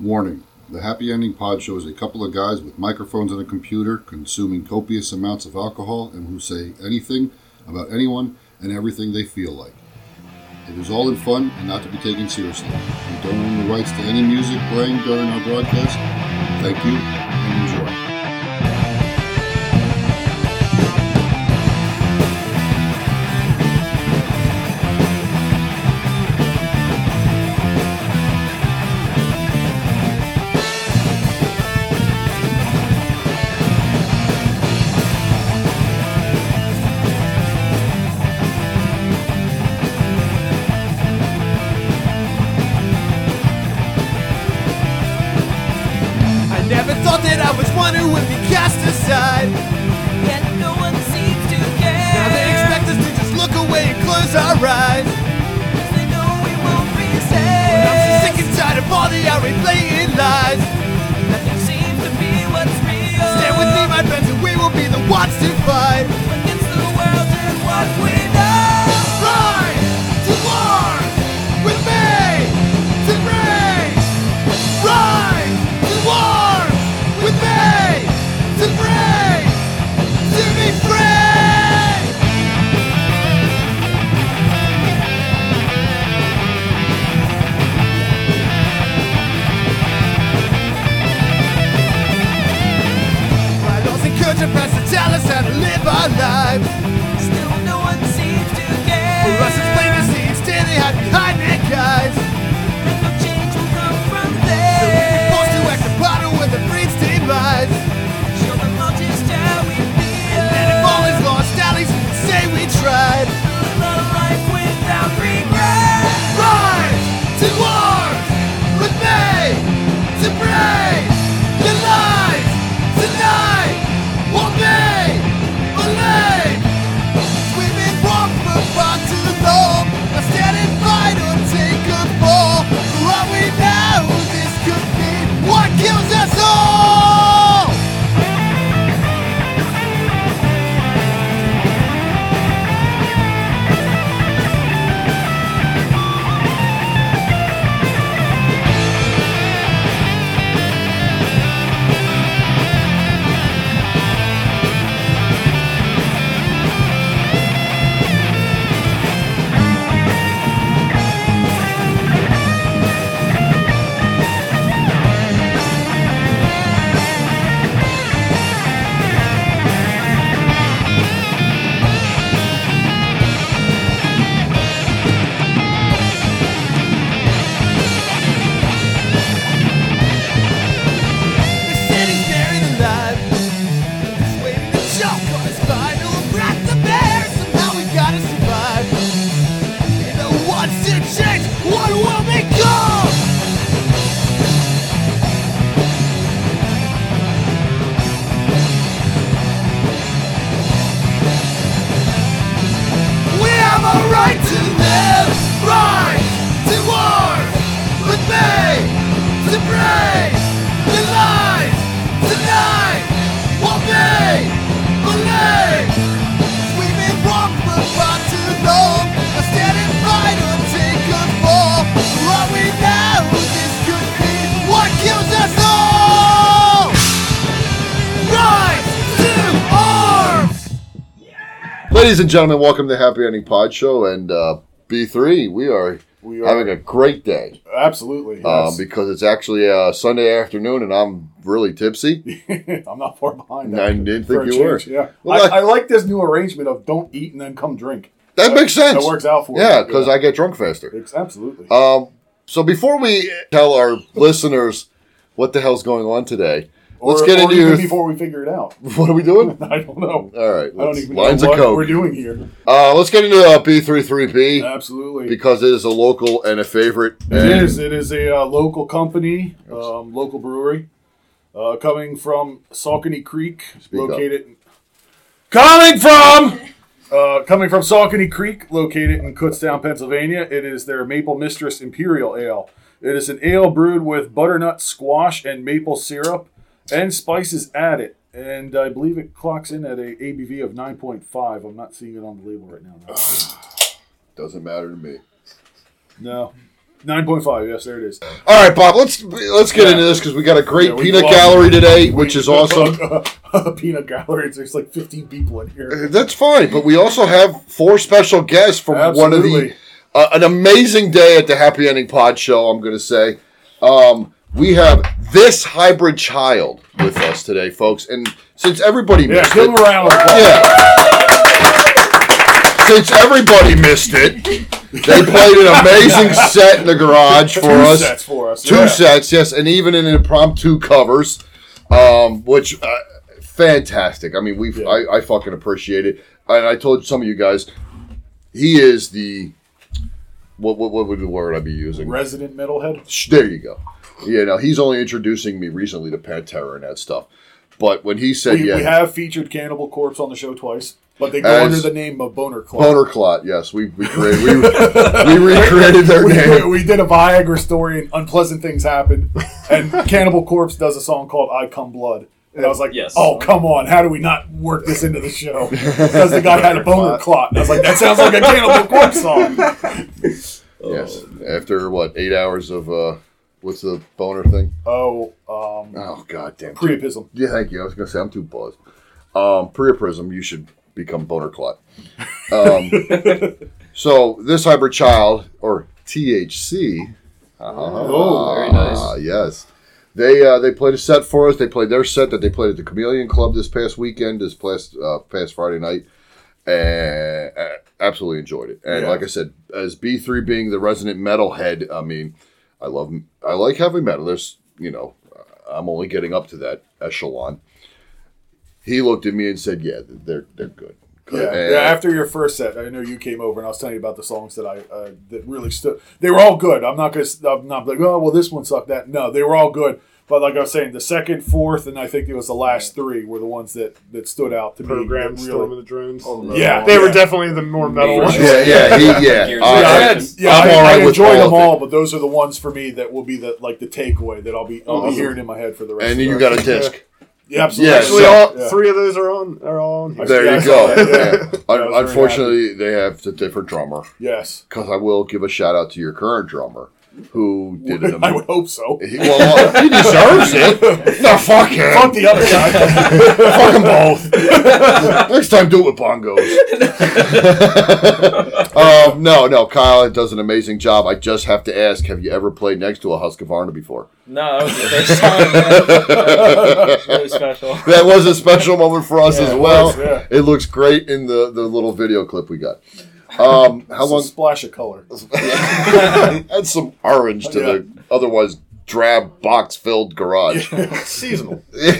Warning The Happy Ending Pod Show is a couple of guys with microphones and a computer consuming copious amounts of alcohol and who say anything about anyone and everything they feel like. It is all in fun and not to be taken seriously. We don't own the rights to any music playing during our broadcast. Thank you Ladies and gentlemen, welcome to the Happy Ending Pod Show. And uh, B3, we are, We are having a great day absolutely. um, Yes. because it's actually uh, Sunday afternoon and I'm really tipsy. I'm not far behind. I didn't think a you were. Yeah, Well, I, that- I like this new arrangement of don't eat and then come drink. That makes sense. That works out for Yeah, because I get drunk faster. It's absolutely. Um, so before we tell our listeners what the hell's going on today, let's Or- get or into your. before we figure it out. What are we doing? I don't know. All right, I don't even lines know of what coke. we're doing here. Uh, let's get into uh, B33B Absolutely. because it is a local and a favorite. It and is. It is a uh, local company, um, local brewery, uh, coming from Saucony Creek, Speak located. Coming from Uh, coming from Saucony Creek, located in Kutztown, Pennsylvania, it is their Maple Mistress Imperial Ale. It is an ale brewed with butternut squash and maple syrup and spices added. And I believe it clocks in at a ABV of 9.5. I'm not seeing it on the label right now. Doesn't matter to me. No. Nine point five. Yes, there it is. All right, Bob. Let's let's get into this because we got a great Yeah, peanut gallery today, which is awesome. peanut gallery. There's like fifteen people in here. That's fine, but we also have four special guests from one of the uh, an amazing day at the Happy Ending Pod Show. I'm going to say, um, we have this hybrid child with us today, folks, and since everybody Yeah, missed give it, them a round yeah. Since everybody missed it, they played an amazing set in the garage for Two us. sets for us. Two yeah. sets, yes, and even in impromptu covers, um, which uh, fantastic. I mean, we Yeah. I, I fucking appreciate it, and I told some of you guys, he is the what what what would the word I'd be using? Resident metalhead. There you go. You know, he's only introducing me recently to Pantera and that stuff, but when he said We, yeah, we have featured Cannibal Corpse on the show twice, but they go As- under the name of Boner Clot. Boner Clot, yes, we we created, we, we recreated their we, name. we did a Viagra story and unpleasant things happened. And Cannibal Corpse does a song called I Come Blood. And I was like, Yes. oh, come on. How do we not work this into the show? Because the guy had a boner clot. And I was like, that sounds like a Cannibal Corpse song. Yes, after what eight hours of uh, what's the boner thing? Oh, um, Oh god damn. priapism. Yeah, thank you. I was gonna say I'm too buzzed. Um, priapism, you should become boner clot. Um, so this hybrid child or THC. Oh, very nice. Ah, yes. They uh, they played a set for us. They played their set that they played at the Chameleon Club this past weekend, this past uh, past Friday night, and uh, absolutely enjoyed it. And Yeah. like I said, as B three being the resident metalhead, I mean, I love I like heavy metal. There's you know, I'm only getting up to that echelon. He looked at me and said, "Yeah, they're they're good." Yeah, And- yeah. After your first set, I know you came over and I was telling you about the songs that I uh, that really stood. They were all good. I'm not gonna. I'm not like, oh well, this one sucked. That no, they were all good. But like I was saying, the second, fourth, and I think it was the last three were the ones that that stood out to me. program that Storm of the Drones. yeah, They were definitely the more metal ones. yeah, yeah, he, yeah. Gears Uh, Yeah, I, had, yeah, I'm I, all right I with enjoyed all them of it. all, but those are the ones for me that will be the like the takeaway that I'll be I'll be hearing in my head for the rest. and of you got a disc. yeah, absolutely. Yeah, Actually, so- all Yeah. three of those are on are all on here. There Yeah, you go. that, yeah. Yeah. Yeah, I was very Unfortunately, they have a different drummer. yes, Because I will give a shout out to your current drummer, who did it. I would hope so. He, well, he deserves it. No, fuck him. Fuck the other guy. Fuck them both. Next time, do it with bongos. um, no, no, Kyle does an amazing job. I just have to ask: Have you ever played next to a Husqvarna before? No, that was the first time. Man. Really special. That was a special moment for us Yeah, as it well. was, yeah. It looks great in the, the little video clip we got. Um, how It's a long? splash of color. Add some orange to Yeah. the otherwise drab box filled garage. Seasonal. the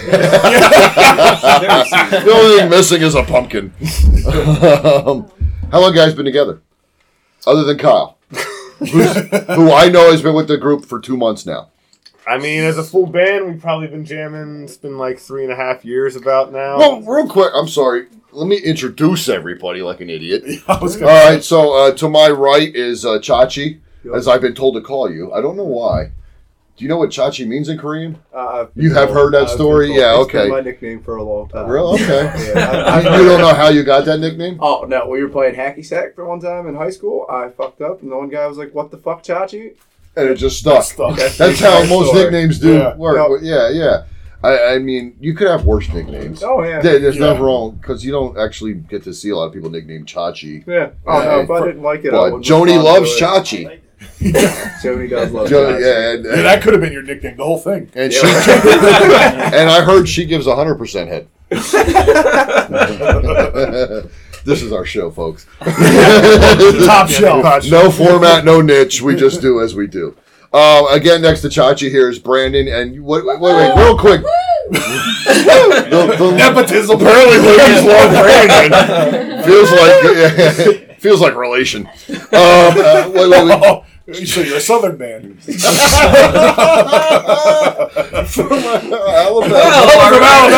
only thing missing is a pumpkin. um, how long guys been together? Other than Kyle, who I know has been with the group for two months now. I mean, as a full band, we've probably been jamming. It's been like three and a half years about now. Well, real quick, I'm sorry. Let me introduce everybody like an idiot. All right, so uh, to my right is uh, Chachi, as I've been told to call you. I don't know why. Do you know what Chachi means in Korean? Uh, You have heard that story? Yeah, It's been okay. my nickname for a long time. Real? Okay. Yeah, I- you, I- you don't know how you got that nickname? Oh no, we were playing hacky sack for one time in high school. I fucked up, and the one guy was like, "What the fuck, Chachi?" And it just stuck. stuck. That's how most Story. nicknames do Yeah. work. Yeah, yeah. I, I mean, you could have worse nicknames. Oh yeah, There- There's Yeah. nothing wrong because you don't actually get to see a lot of people nicknamed Chachi. yeah. Oh Yeah, no, if I didn't like it, I But would Joni loves to it. Chachi. Joni does love Jo- Chachi. yeah, and, Yeah, that could have been your nickname, the whole thing. and she and I heard she gives hundred percent head. this is our show, folks. Top shelf. no format, no niche. We just do as we do. Uh, again, next to Chachi here is Brandon, and wait, wait, wait, wait real quick. the, the, Nepotism. Apparently, ladies love Brandon. Feels like feels like relation. Um, uh, wait, wait, wait. Oh, so you're a Southern man. From Alabama. Well, From Alabama.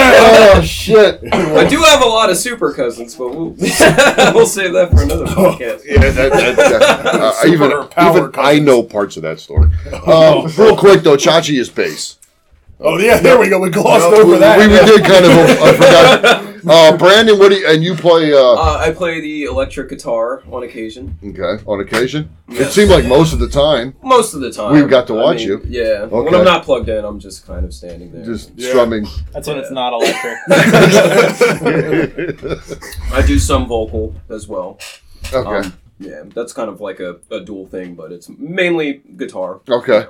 Oh shit! I do have a lot of super cousins, but we'll, we'll save that for another podcast. Yeah, that, that, that, uh, even, even I know parts of that story. Um, real quick though, Chachi is bass. Oh yeah, there we go. We glossed over that. We, we did kind of. I forgot. Uh, Brandon, what do you and you play? Uh, Uh, I play the electric guitar on occasion. okay, on occasion. Yeah. It seemed like most of the time, Most of the time. We've got to I watch mean, you. Yeah. When I'm not plugged in, I'm just kind of standing there. just Yeah. strumming. That's when it's not electric. I do some vocal as well. Okay. Um, yeah, that's kind of like a, a dual thing, but it's mainly guitar. Okay.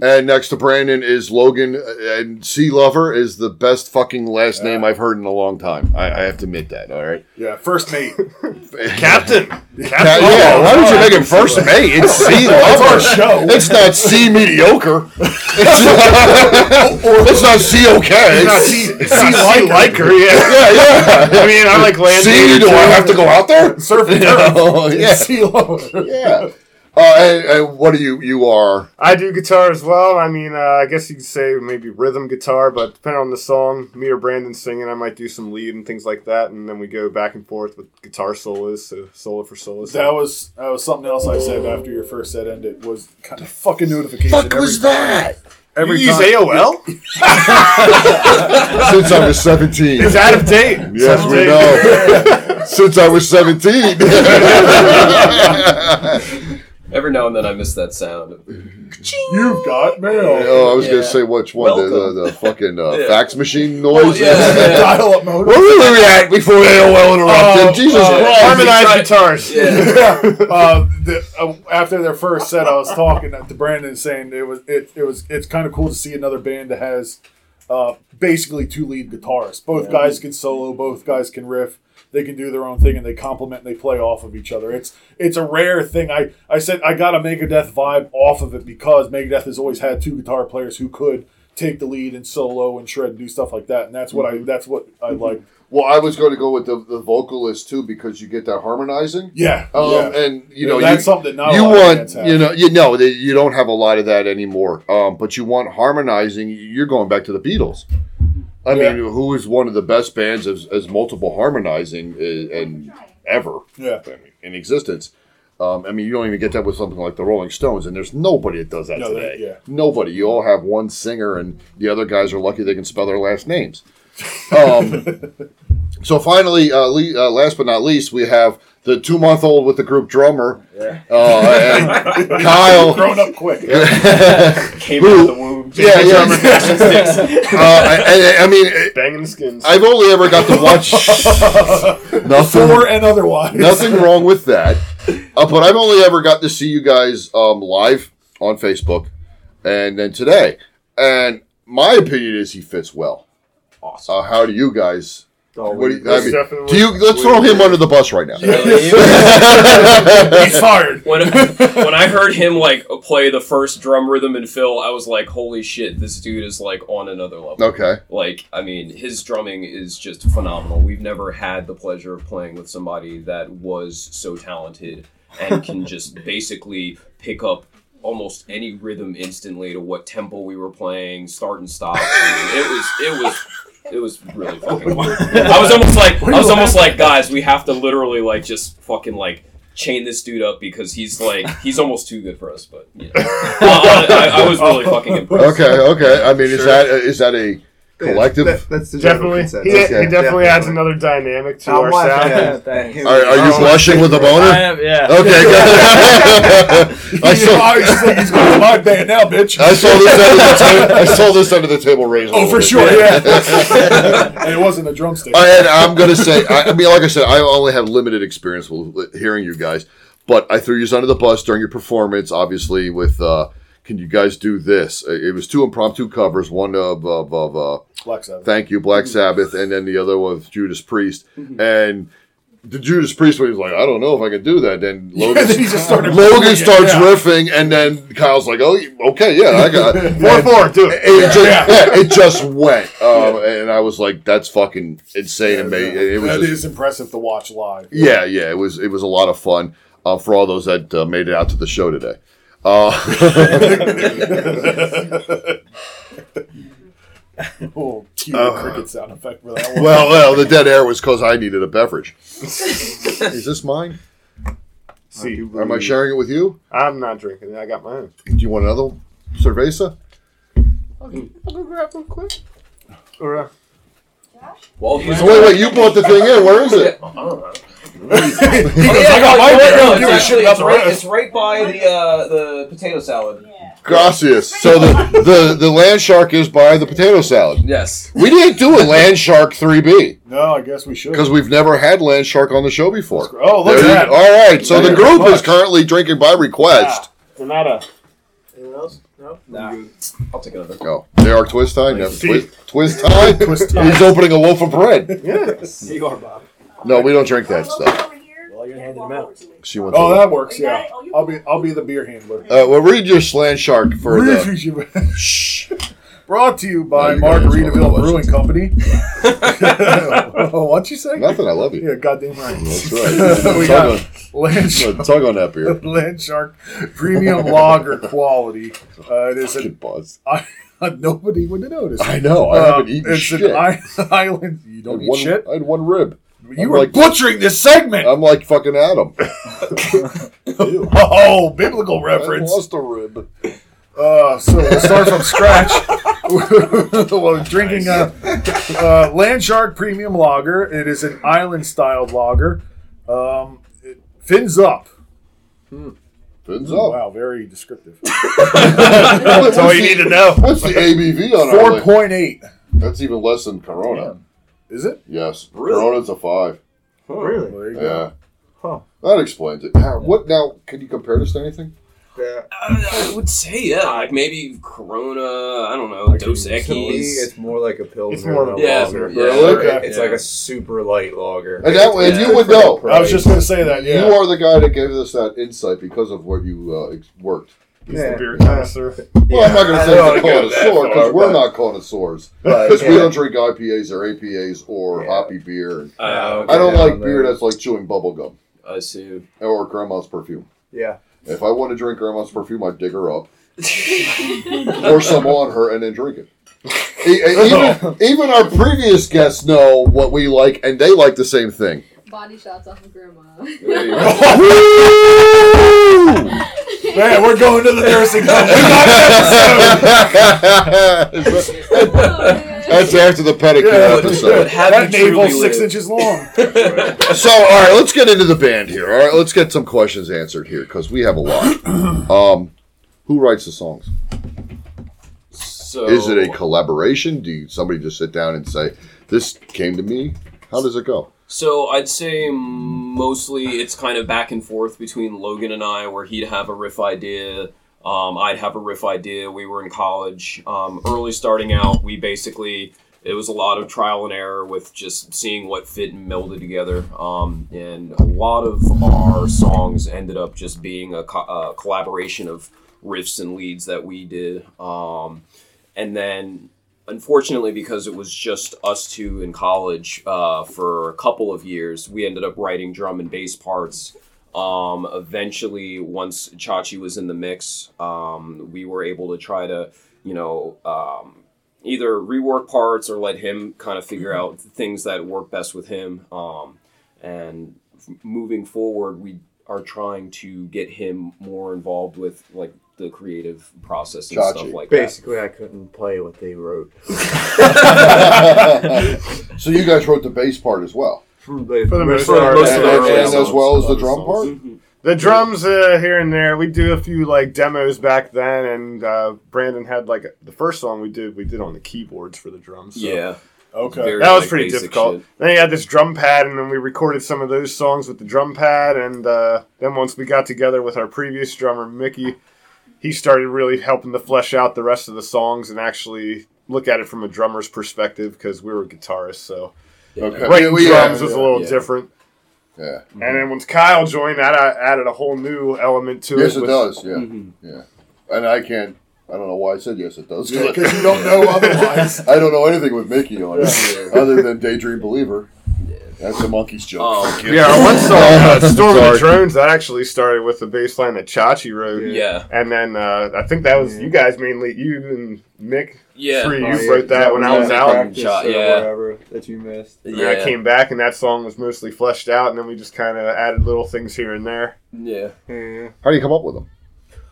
And next to Brandon is Logan, uh, and Sea Lover is the best fucking last name I've heard in a long time. I, I have to admit that. All right. Yeah, first mate. Captain. Ca- yeah, why would you make him first mate? It's Sea Lover. our show. It's not C mediocre. It's not, it's not C okay. Not It's- see, see like her, yeah. yeah, yeah. I mean, I like land. C, do I have to go out there? Surfing. and yeah. Sea lower. Yeah. Uh, and, and what do you you are? I do guitar as well. I mean, uh, I guess you could say maybe rhythm guitar, but depending on the song, me or Brandon singing, I might do some lead and things like that, and then we go back and forth with guitar solos, so solo for solo. That was that was something else I said after your first set ended was kind of fucking notification. Fuck every was that? Every you use. AOL? Since I was seventeen. It's out of date. Yes, It's out of we know. Since I was 17. Every now and then I miss that sound. You've got mail. oh, I was gonna say which one? The, the, the fucking uh, Yeah. fax machine noise? yeah, yeah. Dial up mode. Where were we at before AOL interrupted? Oh, Jesus uh, Christ. Harmonized guitars. Yeah. uh, the, uh, after their first set, I was talking to Brandon saying it was it, it was it's kind of cool to see another band that has uh, basically two lead guitarists. Both guys can solo, both guys can riff. They can do their own thing and they complement and they play off of each other. It's it's a rare thing. I, I said I got a Megadeth vibe off of it because Megadeth has always had two guitar players who could take the lead and solo and shred and do stuff like that. And that's what I that's what I like. Well, I was going to go with the, the vocalist too because you get that harmonizing. Yeah. Um, yeah. And, you know, that's you, something that not a you lot want, you know, you know, you don't have a lot of that anymore. Um, but you want harmonizing. You're going back to the Beatles. I Yeah. mean, who is one of the best bands as, as multiple harmonizing and ever Yeah. I mean, in existence. Um, I mean, you don't even get that with something like the Rolling Stones, and there's nobody that does that No, they- today. yeah. Nobody. You all have one singer, and the other guys are lucky they can spell their last names. Um, so finally, uh, le- uh, last but not least, we have the two-month-old with the group drummer, uh, and Kyle. Grown up quick. Came out of the womb. Yeah, yeah. uh, I, I- I mean, Banging the skins. I've only ever got to watch nothing. For and otherwise. Nothing wrong with that. Uh, but I've only ever got to see you guys um, live on Facebook, and then today. And my opinion is he fits well. Awesome. Uh, how do you guys? Oh, What do you, I Most mean, definitely. do you? Let's throw him under the bus right now. He's fired. when when I heard him like play the first drum rhythm and fill, I was like, "Holy shit! This dude is like on another level." Okay. Like, I mean, his drumming is just phenomenal. We've never had the pleasure of playing with somebody that was so talented and can just basically pick up almost any rhythm instantly to what tempo we were playing, start and stop. I mean, it was it was it was really fucking fun. I was almost like I was almost like, guys, we have to literally like just fucking like chain this dude up because he's like he's almost too good for us. But yeah. Uh, I, I was really fucking impressed. Okay. Okay. I mean, is Sure. that is that a collective? That, that's the Definitely. consensus. He, Okay. he definitely adds another dynamic to I'm our laughing sound. at that. Him- Are, are you Oh, blushing with a I boner? am, yeah. Okay. Good. I I saw. he's like, he's going to my band now, bitch. I saw this under the table. I saw this under the table raised. a oh, for bit. sure, yeah. and it wasn't a drumstick. I- and I'm gonna say, I, I mean, like I said, I only have limited experience with hearing you guys, but I threw you under the bus during your performance, obviously. With uh, can you guys do this? It was two impromptu covers, one of of, of uh, Black Sabbath. Thank You, Black Sabbath, and then the other one Judas Priest, and. The Judas Priest was like, I don't know if I can do that. Then Logan, then he just started Logan starts yeah. riffing, and then Kyle's like, "Oh, okay, yeah, I got." Four four, do it. it just, yeah, it just went, um, and I was like, "That's fucking insane to me." It was That just, is impressive to watch live. yeah, yeah, it was it was a lot of fun uh, for all those that uh, made it out to the show today. Uh, Oh, cue the cricket sound effect for that one. well, well, the dead air was because I needed a beverage. is this mine? See, Am I sharing it with you? I'm not drinking it. I got mine. Do you want another cerveza? I'll go grab one quick. Or, uh, Well, he's So wait, wait, you brought the thing in. Where is it? I don't know. Yeah, I got my no, no, it's give a shit actually- it's right, rest. It's right by the uh, the potato salad. Gracias. So the, the, the land shark is by the potato salad. Yes. We didn't do a land shark 3B No, I guess we should. because we've never had land shark on the show before. Oh, look There at you- that. All right. So Thank the you group is much. currently drinking by request. Ah, Donata. Anyone else? No. Nah. I'll take another. Oh, they are twist time. No, twist, twist time. Twist time. He's opening a loaf of bread. Yes. You are Bob. No, we don't drink that stuff. Well, you're handing them out. She wants. Oh, that works. Yeah, I'll be I'll be the beer handler. Uh, well, read your slant shark for the. Shh. Brought to you by No, Margaritaville Brewing Company. What'd you say? Nothing. I love you. Yeah, goddamn right. That's right. we tug, got Land on, Shark, tug on that beer. Land Shark Premium Lager quality. Uh, it is Fucking an buzz. I, nobody would notice. I know. I Uh, haven't eaten it's shit. an I, island. You don't had eat one, shit. I had one rib. You I'm were like- butchering this segment. I'm like fucking Adam. oh, biblical I reference. lost a rib. Uh, so we'll start from scratch. We're drinking a, uh Land Shark Premium Lager. It is an island-styled lager. Um, it, fins up. Fins Oh, up. wow, very descriptive. That's all you need to know. What's the ABV on our Four list? point eight. That's even less than Corona. Is it? Yes. Really? Corona's a five. Really? There you Yeah. go. Huh. That explains it. How- What now? Can you compare this to anything? Yeah. I, I would say yeah, like maybe Corona. I don't know, Dos To Equis. it's more like a pilsner. It's more of a a Yeah, lager. yeah, Really? okay, It's yeah. like a super light lager. And that way, Yeah. you would know. I was just going to say that. Yeah. You are the guy that gave us that insight because of what you uh, worked. He's Yeah. the beer connoisseur. Well, I'm not going to say don't it's a wanna go that connoisseur because we're but- not connoisseurs. But, Because we don't drink IPAs or APAs or Yeah. hoppy beer. And Uh, I don't Yeah, like no. beer that's like chewing bubble gum I see. or grandma's perfume. Yeah. If I want to drink grandma's perfume, I'd dig her up, pour some on her, and then drink it. Even, even our previous guests know what we like, and they like the same thing. Body shots off of grandma. There you go. Man, we're going to the nursing home. That's after the pedicure Yeah, episode. Have that you truly navel six lived? inches long. So, all right, let's get into the band here. All right, let's get some questions answered here because we have a lot. Um, who writes the songs? So Is it a collaboration? Do you, somebody just sit down and say, "This came to me"? How does it go? So I'd say mostly it's kind of back and forth between Logan and I, where he'd have a riff idea, um, I'd have a riff idea. We were in college, um, early starting out. We basically it was a lot of trial and error with just seeing what fit and melded together. Um, and a lot of our songs ended up just being a, co- a collaboration of riffs and leads that we did. Um, and then unfortunately because it was just us two in college uh, for a couple of years we ended up writing drum and bass parts. Um, eventually once chachi was in the mix um, we were able to try to you know um, either rework parts or let him kind of figure out things that work best with him. Um, and f- moving forward we are trying to get him more involved with like the creative process and Chachi. stuff like that Basically, I couldn't play what they wrote. so you guys wrote the bass part as well, For the, most part, part, most and, of and- the and as well as the drum part. The drums uh, here and there. We do a few like demos back then, and uh, Brandon had like the first song we did. We did on the keyboards for the drums. so yeah Okay. Very- that was like, pretty basic difficult. shit. Then he had this drum pad, and then we recorded some of those songs with the drum pad. And uh, then once we got together with our previous drummer Mickey, he started really helping to flesh out the rest of the songs and actually look at it from a drummer's perspective because we were guitarists. So Okay, writing Yeah, yeah, drums was yeah, a little yeah. different. yeah. And then once Kyle joined, that uh, added a whole new element to Yes, it. Yes, it does. Yeah, Mhm. yeah. And I can't. I don't know why I said yes. It does. Because you don't know otherwise. I don't know anything with Mickey on it other than Daydream Believer. That's a Monkees joke. Oh. Fuck you. Yeah, our one song, uh, Storm of the Drones, that actually started with the bass line that Chachi wrote. Yeah. And then uh, I think that was you guys mainly, you and Mick. Yeah. Three, Oh, you yeah, wrote that when I was out. Practice Shot, yeah. whatever that you missed. And then I came back and that song was mostly fleshed out, and then we just kind of added little things here and there. Yeah. Yeah. How do you come up with them?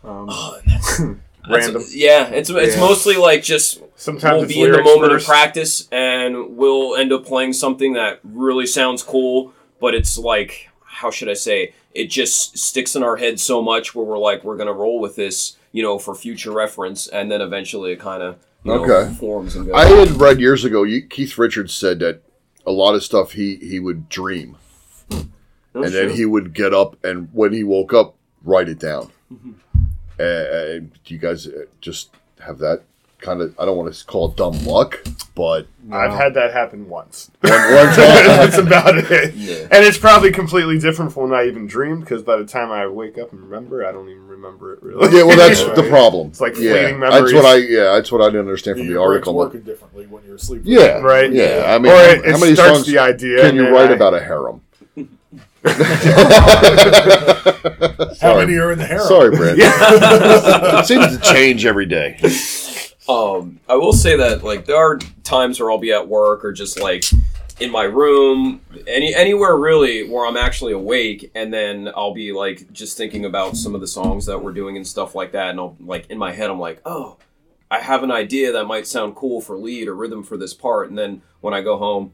Um, Oh, and that's That's- yeah, it's it's Yeah. mostly like just Sometimes we'll be in the moment first. of practice and we'll end up playing something that really sounds cool, but it's like how should I say? It just sticks in our head so much where we're like we're gonna roll with this, you know, for future reference, and then eventually it kind of you know, Okay. forms and goes. I had read years ago. You, Keith Richards said that a lot of stuff he he would dream, Oh, and sure. then he would get up and when he woke up, write it down. Mm-hmm. And do you guys uh, just have that kind of? I don't want to call it dumb luck, but I've had that happen once. one, one. That's about it. Yeah. And it's probably completely different from when I even dreamed because by the time I wake up and remember, I don't even remember it really. yeah, well, that's Right. the problem. It's like yeah, fleeting that's what I yeah, that's what I didn't understand from Your the article. working differently when you're asleep. Yeah, Right. Yeah, I mean, or how, it, it how many starts songs the idea. can you then write I- about a harem? How many are in the harem? Sorry, Brad. it seems to change every day. Um, I will say that like there are times where I'll be at work or just like in my room, any anywhere really where I'm actually awake, and then I'll be like just thinking about some of the songs that we're doing and stuff like that, and I'll like in my head I'm like, oh, I have an idea that might sound cool for lead or rhythm for this part, and then when I go home,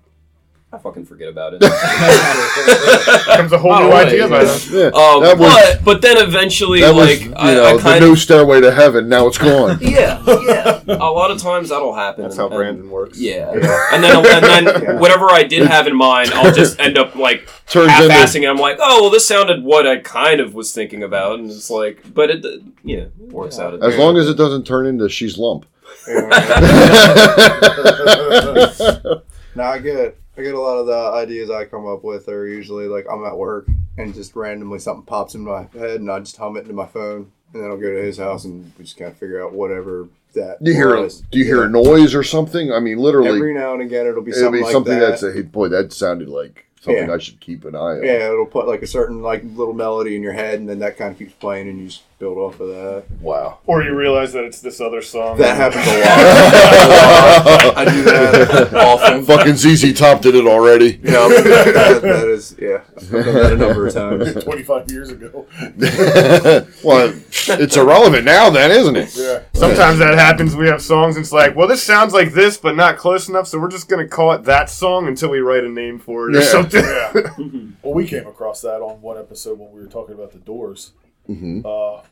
I fucking forget about it. becomes a whole Oh, new right, idea by yeah. then. Yeah, Um, that was but but then eventually, that like was you I, know I the new of stairway to heaven. Now it's gone. yeah yeah. A lot of times that'll happen. That's how and- Brandon works. Yeah, and then and then Yeah. whatever I did have in mind, I'll just end up like Turns half-assing into it. I'm like, oh well, this sounded what I kind of was thinking about, and it's like, but it yeah, it works out. as long as it doesn't turn into she's lump. Not I get I get a lot of the ideas I come up with are usually like I'm at work and just randomly something pops in my head and I just hum it into my phone and then I'll go to his house and we just kind of figure out whatever that Do you hear? was. Do you hear a noise or something? I mean, literally, Every now and again it'll be it'll something be like something that. that's a hey, boy. That sounded like something Yeah. I should keep an eye on. yeah, it'll put like a certain like little melody in your head and then that kind of keeps playing and you just build off of that. Wow. Or you realize that it's this other song. That happens a lot. I do that often. Fucking ZZ Top did it already. Yeah, that, that is yeah. I've done that a number of times. 25 years ago. well, it's irrelevant now, then, isn't it? Yeah. Sometimes that happens. We have songs, and it's like, well, this sounds like this, but not close enough, so we're just gonna call it that song until we write a name for it or Yeah. something. Yeah. well, we came across that on one episode when we were talking about the Doors. Mhm. Uh,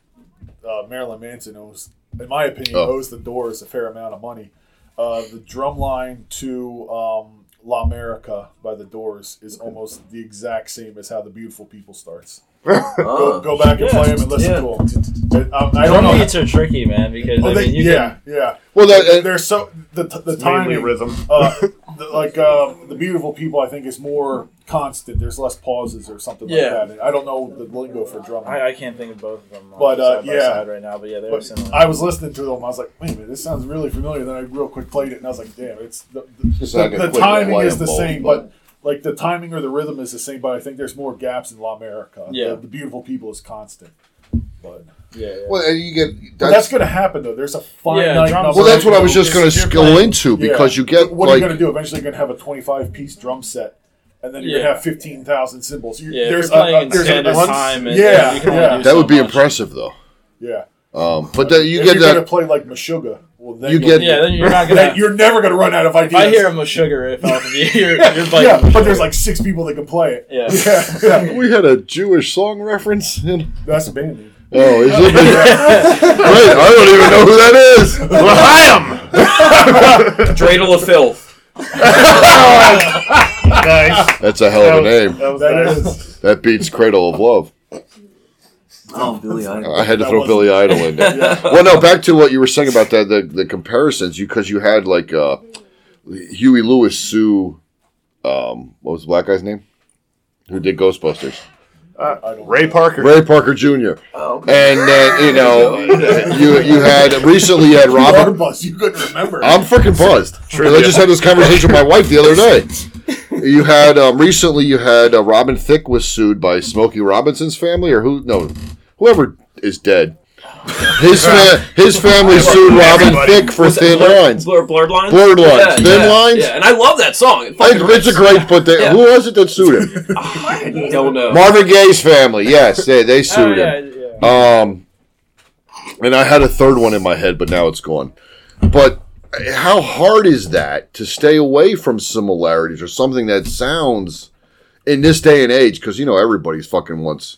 uh, Marilyn Manson owes, in my opinion, Oh. owes the Doors a fair amount of money. Uh, the drum line to um, L'America by the Doors is almost the exact same as how the Beautiful People starts. Go, Oh. go back and Yeah. play them and listen Yeah. to them. Um, I don't Drum know. beats are tricky, man, because Oh, I they- mean, you yeah, yeah. Well, that, and- They're so the the It's timing rhythm. uh, the, like uh, the beautiful people, I think is more constant. There's less pauses or something Yeah. like that. I don't know the lingo for drumming. I, I can't think of both of them. But, uh, side by yeah. side right now, but yeah, they're similar. I was listening to them. I was like, wait a minute, this sounds really familiar. Then I real quick played it, and I was like, damn, it's the, Just the, like the timing is the same, but- but like the timing or the rhythm is the same. But I think there's more gaps in L'America. Yeah. the, the beautiful people is constant. But, yeah, yeah. well, and you get but that's going to happen though. There's a finite drums- number. well, that's what I was just going to you're go playing- into Yeah. because you get what like are you going to do? Eventually, you're going to have a 25 piece drum set, and then you're Yeah. going to have 15,000 cymbals. You, Yeah, there's you're a, a, there's a, once- time, and, yeah, you can only yeah, that so would be much. impressive though. yeah. Um, but then you if get you're going that. to play like Meshuggah, well, then You get- Yeah, then you're not gonna. you're never going to run out of if ideas. I hear a sugar riff off of you, you're, yeah, you're yeah, but Meshuggah. there's like six people that can play it. Yeah. yeah, yeah. we had a Jewish song reference. In, that's a band name. oh, is it? Wait, I don't even know who that is. L'chaim! Dreidel of filth. nice. That's a hell of a name. That was That nice. That beats Cradle of Love. Oh, Billy Idol. I had to That throw wasn't- Billy Idol in there. Well, no, back to what you were saying about that the, the comparisons. You because you had like uh, Huey Lewis sue. Um, what was the black guy's name? Who did Ghostbusters? I Ray Parker. Ray Parker Jr. Oh, And then you know you you had recently you had You are Robin. You couldn't remember. I'm freaking buzzed. 'Cause I just had this conversation with my wife the other day. You had um, recently you had uh, Robin Thicke was sued by Smokey Robinson's family or who? No, whoever is dead. His fa- his family sued Robin Everybody. Thicke for Was Thin blur, Lines. Blur, blurred lines. Blurred Lines. Yeah, Thin yeah, Lines? Yeah, and I love that song. It I- It's a rips. great, but they, Yeah. who was it that sued him? I don't know. Marvin Gaye's family. Yes, they they Oh, sued yeah, him. yeah. Um, and I had a third one in my head, but now it's gone. But how hard is that to stay away from similarities or something that sounds in this day and age? Because you know everybody's fucking wants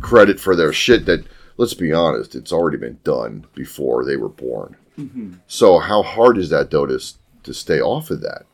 credit for their shit. That let's be honest, it's already been done before they were born. Mm-hmm. So how hard is that though to to stay off of that?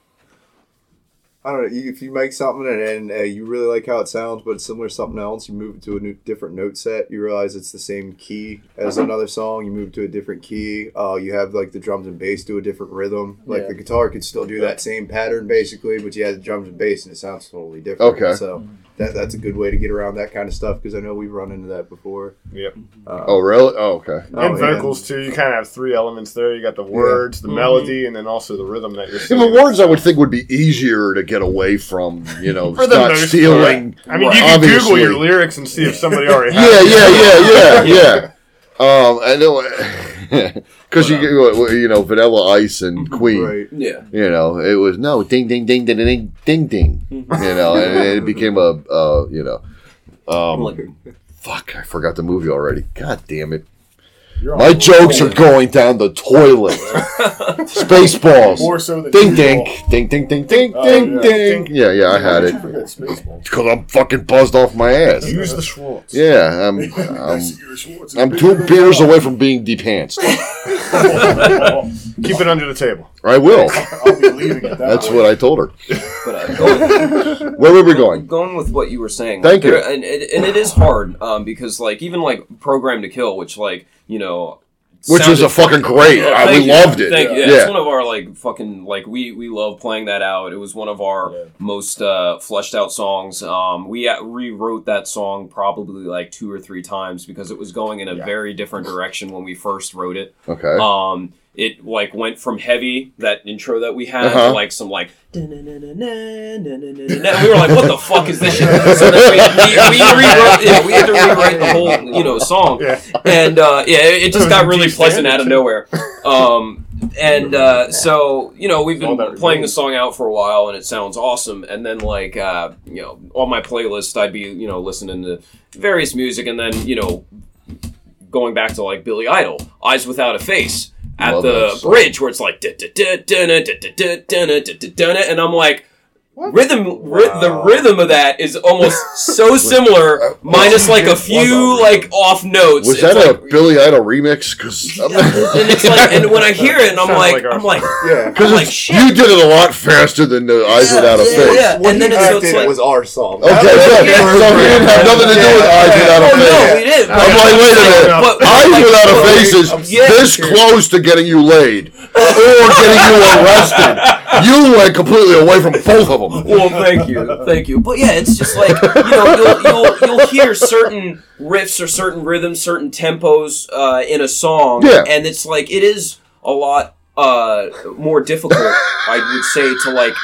I don't know. If you make something and, and uh, you really like how it sounds, but it's similar to something else, you move it to a new, different note set. You realize it's the same key as another song. You move to a different key. Uh, you have like the drums and bass do a different rhythm. Like Yeah. the guitar could still do that same pattern basically, but you have the drums and bass and it sounds totally different. Okay. So that that's a good way to get around that kind of stuff because I know we've run into that before. Yep. Uh, Oh really? Oh okay. oh, and yeah. vocals too. You kind of have three elements there. You got the words, the melody, and then also the rhythm that you're Yeah, singing. but words I would think would be easier to get away from. You know, For the not most stealing. part. I mean, you can obviously. Google your lyrics and see if somebody already has. Yeah, it. yeah, yeah, yeah, yeah. Um, I know, because you get you know Vanilla Ice and Queen. Right. Yeah. You know, it was no ding ding ding ding ding ding ding. You know, and it became a uh, you know, um, Like, fuck, I forgot the movie already. God damn it. You're My jokes are going down the toilet. Spaceballs. More so than Ding usual. ding, ding ding ding ding Oh, ding yeah. ding. Yeah, yeah, I had it Spaceballs? because I'm fucking buzzed off my ass. Use the Schwartz. Yeah, I'm. I'm, see your Schwartz is I'm two beers away from being depantsed. Keep it under the table. I will. I'll be leaving it that That's way. what I told her. But uh, going, Where were we going? going with what you were saying. Thank like, you. there- And, and, and it is hard um, because, like, even like Program to Kill, which, like, you know, Which is sounded a fucking great. Yeah, I, we you. loved it. Thank you. Yeah, Yeah. It's one of our like fucking like we we love playing that out. It was one of our Yeah. most uh, fleshed out songs. Um, we uh, rewrote that song probably like two or three times because it was going in a very different direction when we first wrote it. Okay. Um, it like went from heavy that intro that we had uh-huh. to like some like we were like what the fuck is this shit? so we, we, we, rewrote, yeah, we had to rewrite the whole you know song yeah. and uh, yeah it, it just got really pleasant out of nowhere um, and uh, so you know we've been playing the song out for a while and it sounds awesome and then like uh, you know on my playlist I'd be you know listening to various music and then you know going back to like Billy Idol Eyes Without a Face at the bridge where it's like and I'm like rhythm ry- the rhythm of that is almost so similar minus like a few like off notes Was It's that like, a Billy Idol remix? Because and it's like, and when I hear it, and I'm like, like I'm like, Yeah. because like, shit. you did it a lot faster than the Eyes Yeah, Without a yeah, Face. yeah. When And then it's- so it's like- it was our song. Okay, good. Yeah. So he didn't have nothing to do with Eyes Without a Oh Face. no, we did. I'm like, wait a minute. But- but- Eyes Without a but- Face is this close to getting you laid or getting you arrested. You went completely away from both of them. Well, thank you, thank you. But yeah, it's just like you know, you'll you'll, you'll hear certain riffs or certain rhythms, certain tempos uh, in a song, Yeah. and it's like it is a lot uh, more difficult, I would say, to like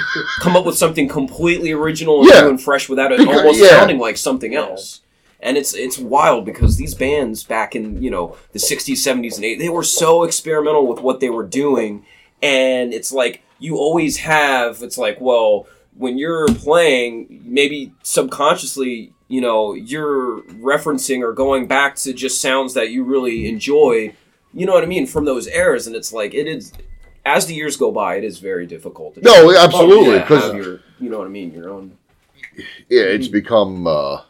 come up with something completely original and Yeah. new and fresh without it Because- almost yeah. sounding like something else. And it's it's wild because these bands back in you know the '60s, '70s, and '80s, they were so experimental with what they were doing, and it's like you always have. It's like well, when you're playing, maybe subconsciously, you know, you're referencing or going back to just sounds that you really enjoy. You know what I mean from those eras, and it's like it is. As the years go by, it is very difficult. To No, absolutely, because your, you know what I mean, your own. Yeah, it's become. Uh,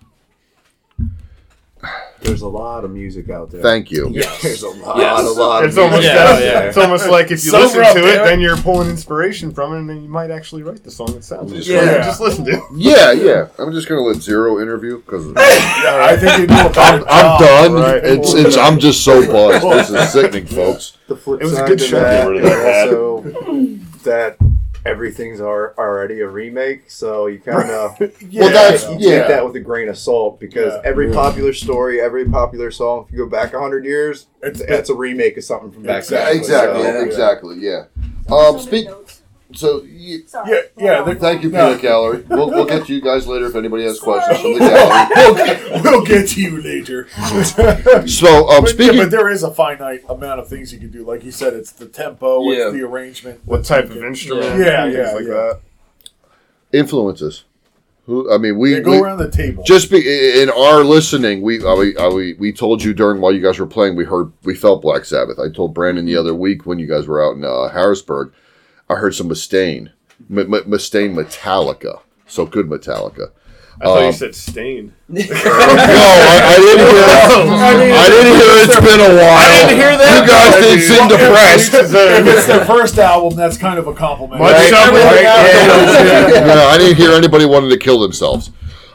There's a lot of music out there. thank you. There's a lot, Yes. a lot. It's of almost music Yeah, that- yeah. it's almost like if you So listen rough, to it, yeah. then you're pulling inspiration from it, and then you might actually write the song itself. just Yeah. like just listen to. it. Yeah, yeah. I'm just gonna let Zero interview because Yeah, I think they do a better I'm done. right. It's it's. I'm just so buzzed. This is sickening, folks. The flip It was a side good to show. that Get rid of that is also that everything's are already a remake, so you kind of Yeah. Well, that's you yeah. take that with a grain of salt because Yeah. every popular story, every popular song, if you go back hundred years, It's- that's a remake of something from back then. Exactly, So, exactly. Yeah. Um, speak. So, you, Yeah, yeah. they're- thank you, No. Peanut Gallery. We'll, we'll get to you guys later if anybody has questions from the gallery. we'll, get, we'll get to you later. So, um, but, speaking. yeah, but there is a finite amount of things you can do. Like you said, it's the tempo, Yeah. it's the arrangement. What type of instrument? Yeah, things yeah, like yeah. that. influences. Who? I mean, we, Yeah, go we around the table. just be in our listening. We, uh, we, uh, we we told you during while you guys were playing. We heard we felt Black Sabbath. I told Brandon the other week when you guys were out in uh, Harrisburg. I heard some Mustaine, M- M- Mustaine Metallica. So good Metallica. I thought Um, you said stain. No, I, I didn't hear. I didn't hear. It's been a while. I didn't hear that. You guys I didn't mean, seem depressed. if it's their first album, that's kind of a compliment. Mud Right? shovel, right? else- Yeah. no, I didn't hear anybody wanting to kill themselves.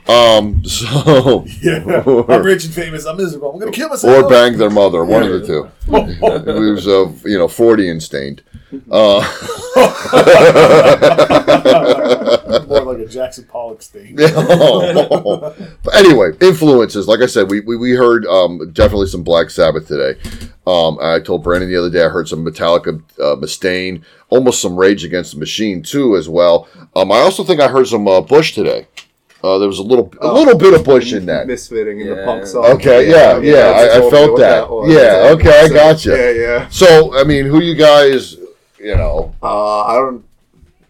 Um, so Yeah. I'm rich and famous. I'm miserable. I'm gonna kill myself. or bang their mother, one of the two. It was uh, you know forty and stained. Uh, More like a Jackson Pollock thing. but anyway, influences. Like I said, we we, we heard um, definitely some Black Sabbath today. Um, I told Brandon the other day I heard some Metallica, uh, Mustaine, almost some Rage Against the Machine too as well. Um, I also think I heard some uh, Bush today. Uh, there was a little a little bit of Bush in that. Misfitting in the punk song. Okay, yeah, yeah, that's I, I totally felt what that. Yeah, That's okay, I so, gotcha. Yeah, yeah. So, I mean, who you guys, you know, Uh, I don't.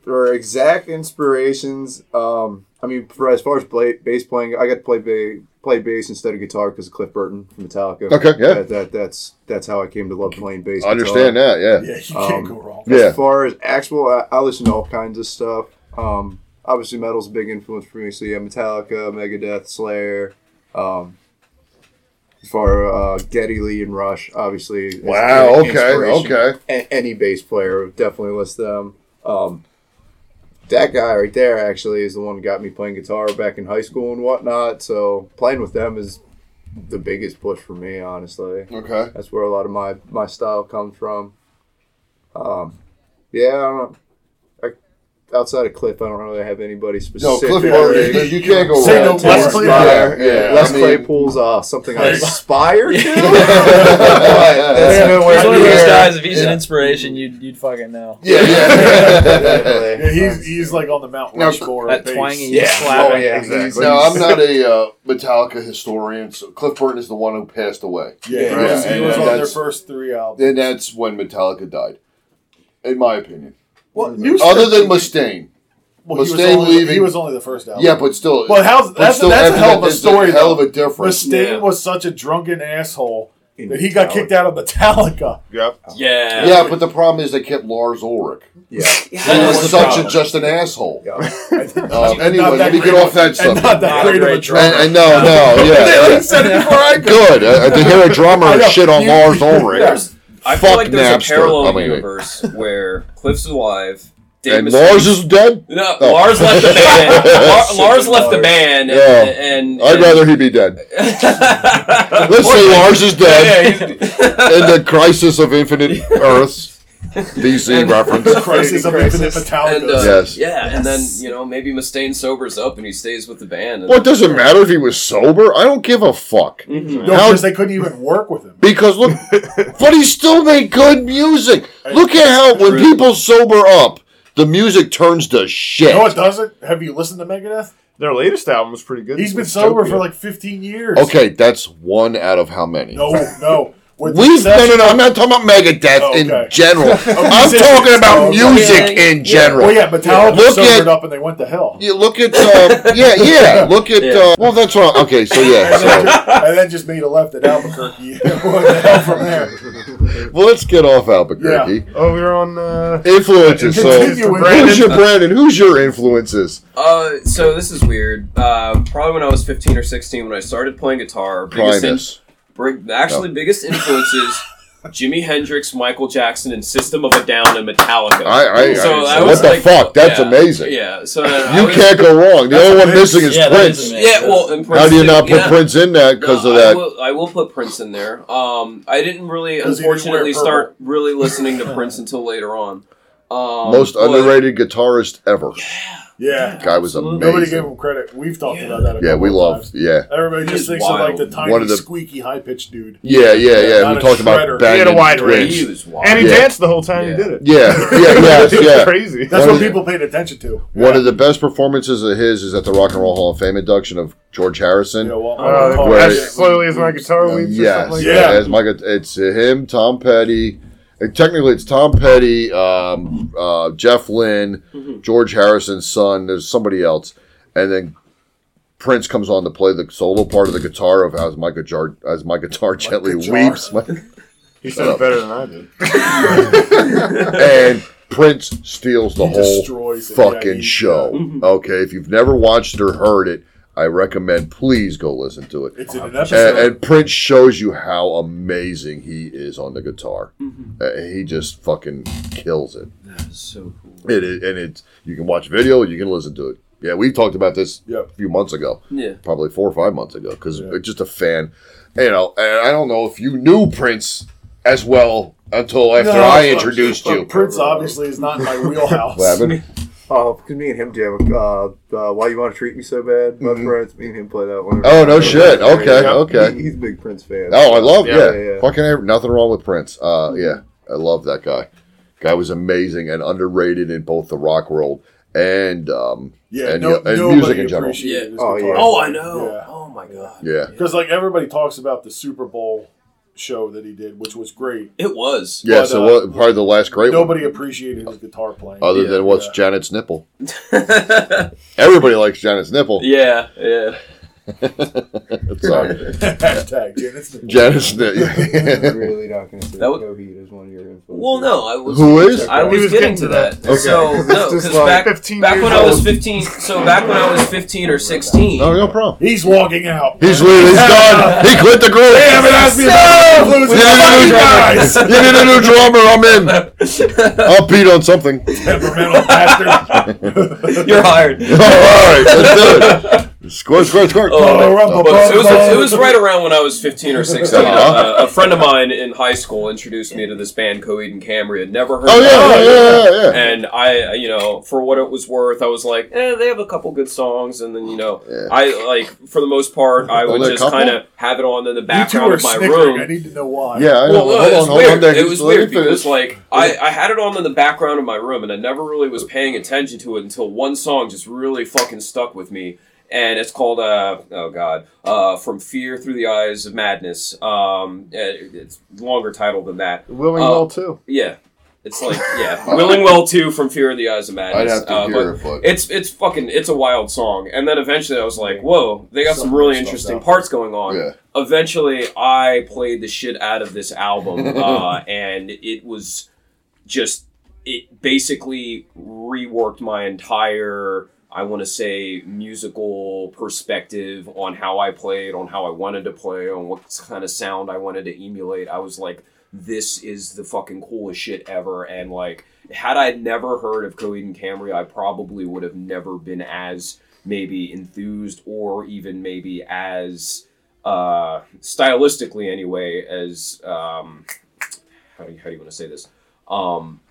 For exact inspirations, um, I mean, for as far as play, bass playing, I got to play ba- play bass instead of guitar because of Cliff Burton from Metallica. Okay, yeah. That, that that's that's how I came to love playing bass. I understand guitar. that, yeah. Yeah, you can't Um, go wrong. Yeah. As far as actual, I, I listen to all kinds of stuff. Um, obviously, metal's a big influence for me. So yeah, Metallica, Megadeth, Slayer. Um, as far uh, Geddy Lee and Rush, obviously. Wow, okay, okay. A- any bass player would definitely list them. Um, that guy right there actually is the one who got me playing guitar back in high school and whatnot. So playing with them is the biggest push for me, honestly. Okay. That's where a lot of my my style comes from. Um, yeah, I don't know. I, outside of Cliff, I don't really have anybody specific. No. Cliff Burton, you can't go Say wrong. no more. Les Claypool. Claypool, Yeah, Les I mean- Claypool's uh, something I aspire to. That's Yeah. nowhere He's one of those near- guys. If he's Yeah. an inspiration, you'd you'd fucking know. Yeah, yeah. Yeah, he's he's like on the Mount Rushmore. that of bass. twangy Yeah. slap. Oh, yeah, exactly. now, I'm not a uh, Metallica historian, so Cliff Burton is the one who passed away. Yeah, Yeah, he was, yeah, he was yeah, on their first three albums. Then that's when Metallica died, in my opinion. Well, you Other than Mustaine. well, he was Mustaine only- leaving- He was only the first album. Yeah, but still. Well, how's but that's, still, that's a hell of a it's story. hell of though. a difference. Mustaine Yeah. was such a drunken asshole In that he got kicked out of Metallica. Yep. Yeah. Yeah, but the problem is they kept Lars Ulrich. Yeah. He was was such a, just an asshole. Yeah. Um, anyway, let me get off that and subject. Not that Not great of a drummer. And, and no, no, yeah. He said it before I could. Good. Uh, to hear a drummer shit on You- Lars Ulrich. I Fuck feel like there's Napster. a parallel oh, I mean, universe where Cliff's alive. Dave And Mustaine- Lars is dead? No, Oh. Lars left the band. Lar- Lars left the band, and, Yeah. and, I'd rather he be dead. Let's say Lars is dead in the Crisis of Infinite Earths. DC reference. Crisis of Crisis. Infinite Metallica. and, uh, Yes. yeah, and then you know maybe Mustaine sobers up and he stays with the band. And, What does it matter if he was sober? I don't give a fuck. Mhm. no, because they couldn't even work with him. Because look, but he still made good music. Look at how when people sober up, the music turns to shit. No, it doesn't. Have you listened to Megadeth? Their latest album was pretty good. He's been sober Dystopia. for like 15 years. Okay, that's one out of how many? No, no. With the We've no, no, no. I'm not talking about Megadeth Oh, in okay. general. I'm talking about Oh, music Yeah, in general. Well, yeah, Metallica Look sobered at- up and they went to hell. You look at, uh, yeah, yeah. Look at, Yeah. uh, well, that's what. Okay, so yeah. And then, just, and then just made a left at Albuquerque. what the hell from there? well, let's get off Albuquerque. Oh, we are on. Uh, Influences. So, Continue who's your Brandon. Brandon? Who's your influences? Uh, so this is weird. Uh, probably when I was 15 or 16 when I started playing guitar. Biggest in- Primus. Bring- actually, biggest influences: Jimi Hendrix, Michael Jackson, and System of a Down and Metallica. I, I, So I that what the like- fuck? That's yeah, amazing. Yeah. So then You was- can't go wrong. The only one amazing. missing is Yeah, Prince. is. Yeah. Well, and Prince How do you too, not put yeah. Prince in that because No, of that? I will, I will put Prince in there. Um, I didn't really, he didn't unfortunately, start really listening to Prince until later on. Um, Most but- underrated guitarist ever. Yeah. Yeah, guy was Absolutely. Nobody gave him credit. We've talked Yeah. about that a Yeah, we of love. times. Yeah, Everybody just He's thinks of like the tiny, One of the- squeaky, high pitched dude. yeah, yeah, yeah. Not We a talked about banging He had a wide range. He and he Yeah. danced the whole time Yeah. he did it. Yeah, yeah, yes, It's yeah. crazy. That's One what of the- people paid attention to. One of the best performances of his is at the Rock and Roll Hall of Fame induction of George Harrison. Yeah, well, Uh, oh, Where- as slowly as my guitar weeps. or yes, something like Yeah. that. As Micah, it's him, Tom Petty. Uh, Technically, it's Tom Petty, um, uh, Jeff Lynne, Mhm. George Harrison's son. There's somebody else, and then Prince comes on to play the solo part of the guitar of as my guitar as my guitar gently guitar. weeps. My- He said it better than I did. and Prince steals the He whole destroys it. Yeah, fucking he- show. Okay, if you've never watched or heard it, I recommend please go listen to it. It's in an And, episode. and Prince shows you how amazing he is on the guitar. Mm-hmm. Uh, he just fucking kills it. That's so cool. It is, and it's you can watch video, you can listen to it. Yeah, we talked about this Yep. a few months ago, Yeah. probably four or five months ago, because Yeah. just a fan. You know, and I don't know if you knew Prince as well until after No, I introduced but you. Prince obviously is not in my wheelhouse. What happened? Oh, because me and him jam. Uh, uh, why you want to treat me so bad, my friends? Me and him play that one. Mm-hmm. Oh no shit. Okay, Yeah. okay. He- he's a big Prince fan. Oh, I love yeah, Yeah, yeah, yeah. fucking every- nothing wrong with Prince. Uh, yeah, I love that guy. Guy was amazing and underrated in both the rock world and um Yeah, and, no, and nobody music in general. Oh, yeah. Oh, I know. Yeah. Oh my god. Yeah, Because like everybody talks about the Super Bowl show that he did, which was great. It was. yeah. But, so uh, what? Probably the last great Nobody appreciated his guitar playing. other Yeah, than what's yeah. Janet's nipple. Everybody likes Janet's nipple. yeah, yeah. Sorry, Hashtag Janet's the- Janet's I'm really not going to say That was- Coheed is one of your influences. Well, no, I was. Who is? I was, was getting, getting to to that. that. So no, because like back 15 back when years I was fifteen. So back when I was fifteen or sixteen. Oh, no problem. He's walking out. He's leaving. He's gone. He quit the group. They haven't asked me about the You need, a new guys. drummer. you need a new drummer. I'm in. I'll beat on something. Temperamental bastard. You're hired. All right, let's do it. Squirt, squirt, squirt. Oh, rumble, But it was, it was right around when I was 15 or 16. Uh-huh. Uh, a friend of mine in high school introduced me to this band, Coheed and Cambria. I'd never heard Oh of yeah, it. yeah, yeah, yeah. And I, you know, for what it was worth, I was like, eh, they have a couple good songs. And then, you know, Yeah. I, like, for the most part, I would just kind of have it on in the background of my snickering. I need to know why. Yeah, I know. Well, hold it on, was hold weird. on. There. It was let me weird because, like, I, I had it on in the background of my room, and I never really was paying attention to it until one song just really fucking stuck with me. And it's called, uh, oh god, uh, From Fear Through the Eyes of Madness. Um, it's longer title than that. Willing Uh, well too. Yeah. It's like, yeah. Willing Well too from Fear of the Eyes of Madness. I'd have to Uh, hear but it, but it's it's fucking it's a wild song. And then eventually I was like, whoa, they got some Some really interesting out parts going on. yeah. Eventually I played the shit out of this album, uh, and it was just it basically reworked my entire I want to say musical perspective on how I played, on how I wanted to play, on what kind of sound I wanted to emulate. I was like, this is the fucking coolest shit ever. And like, had I never heard of Coheed and Cambria, I probably would have never been as maybe enthused or even maybe as uh, stylistically anyway as um, how do you, how do you want to say this? Um,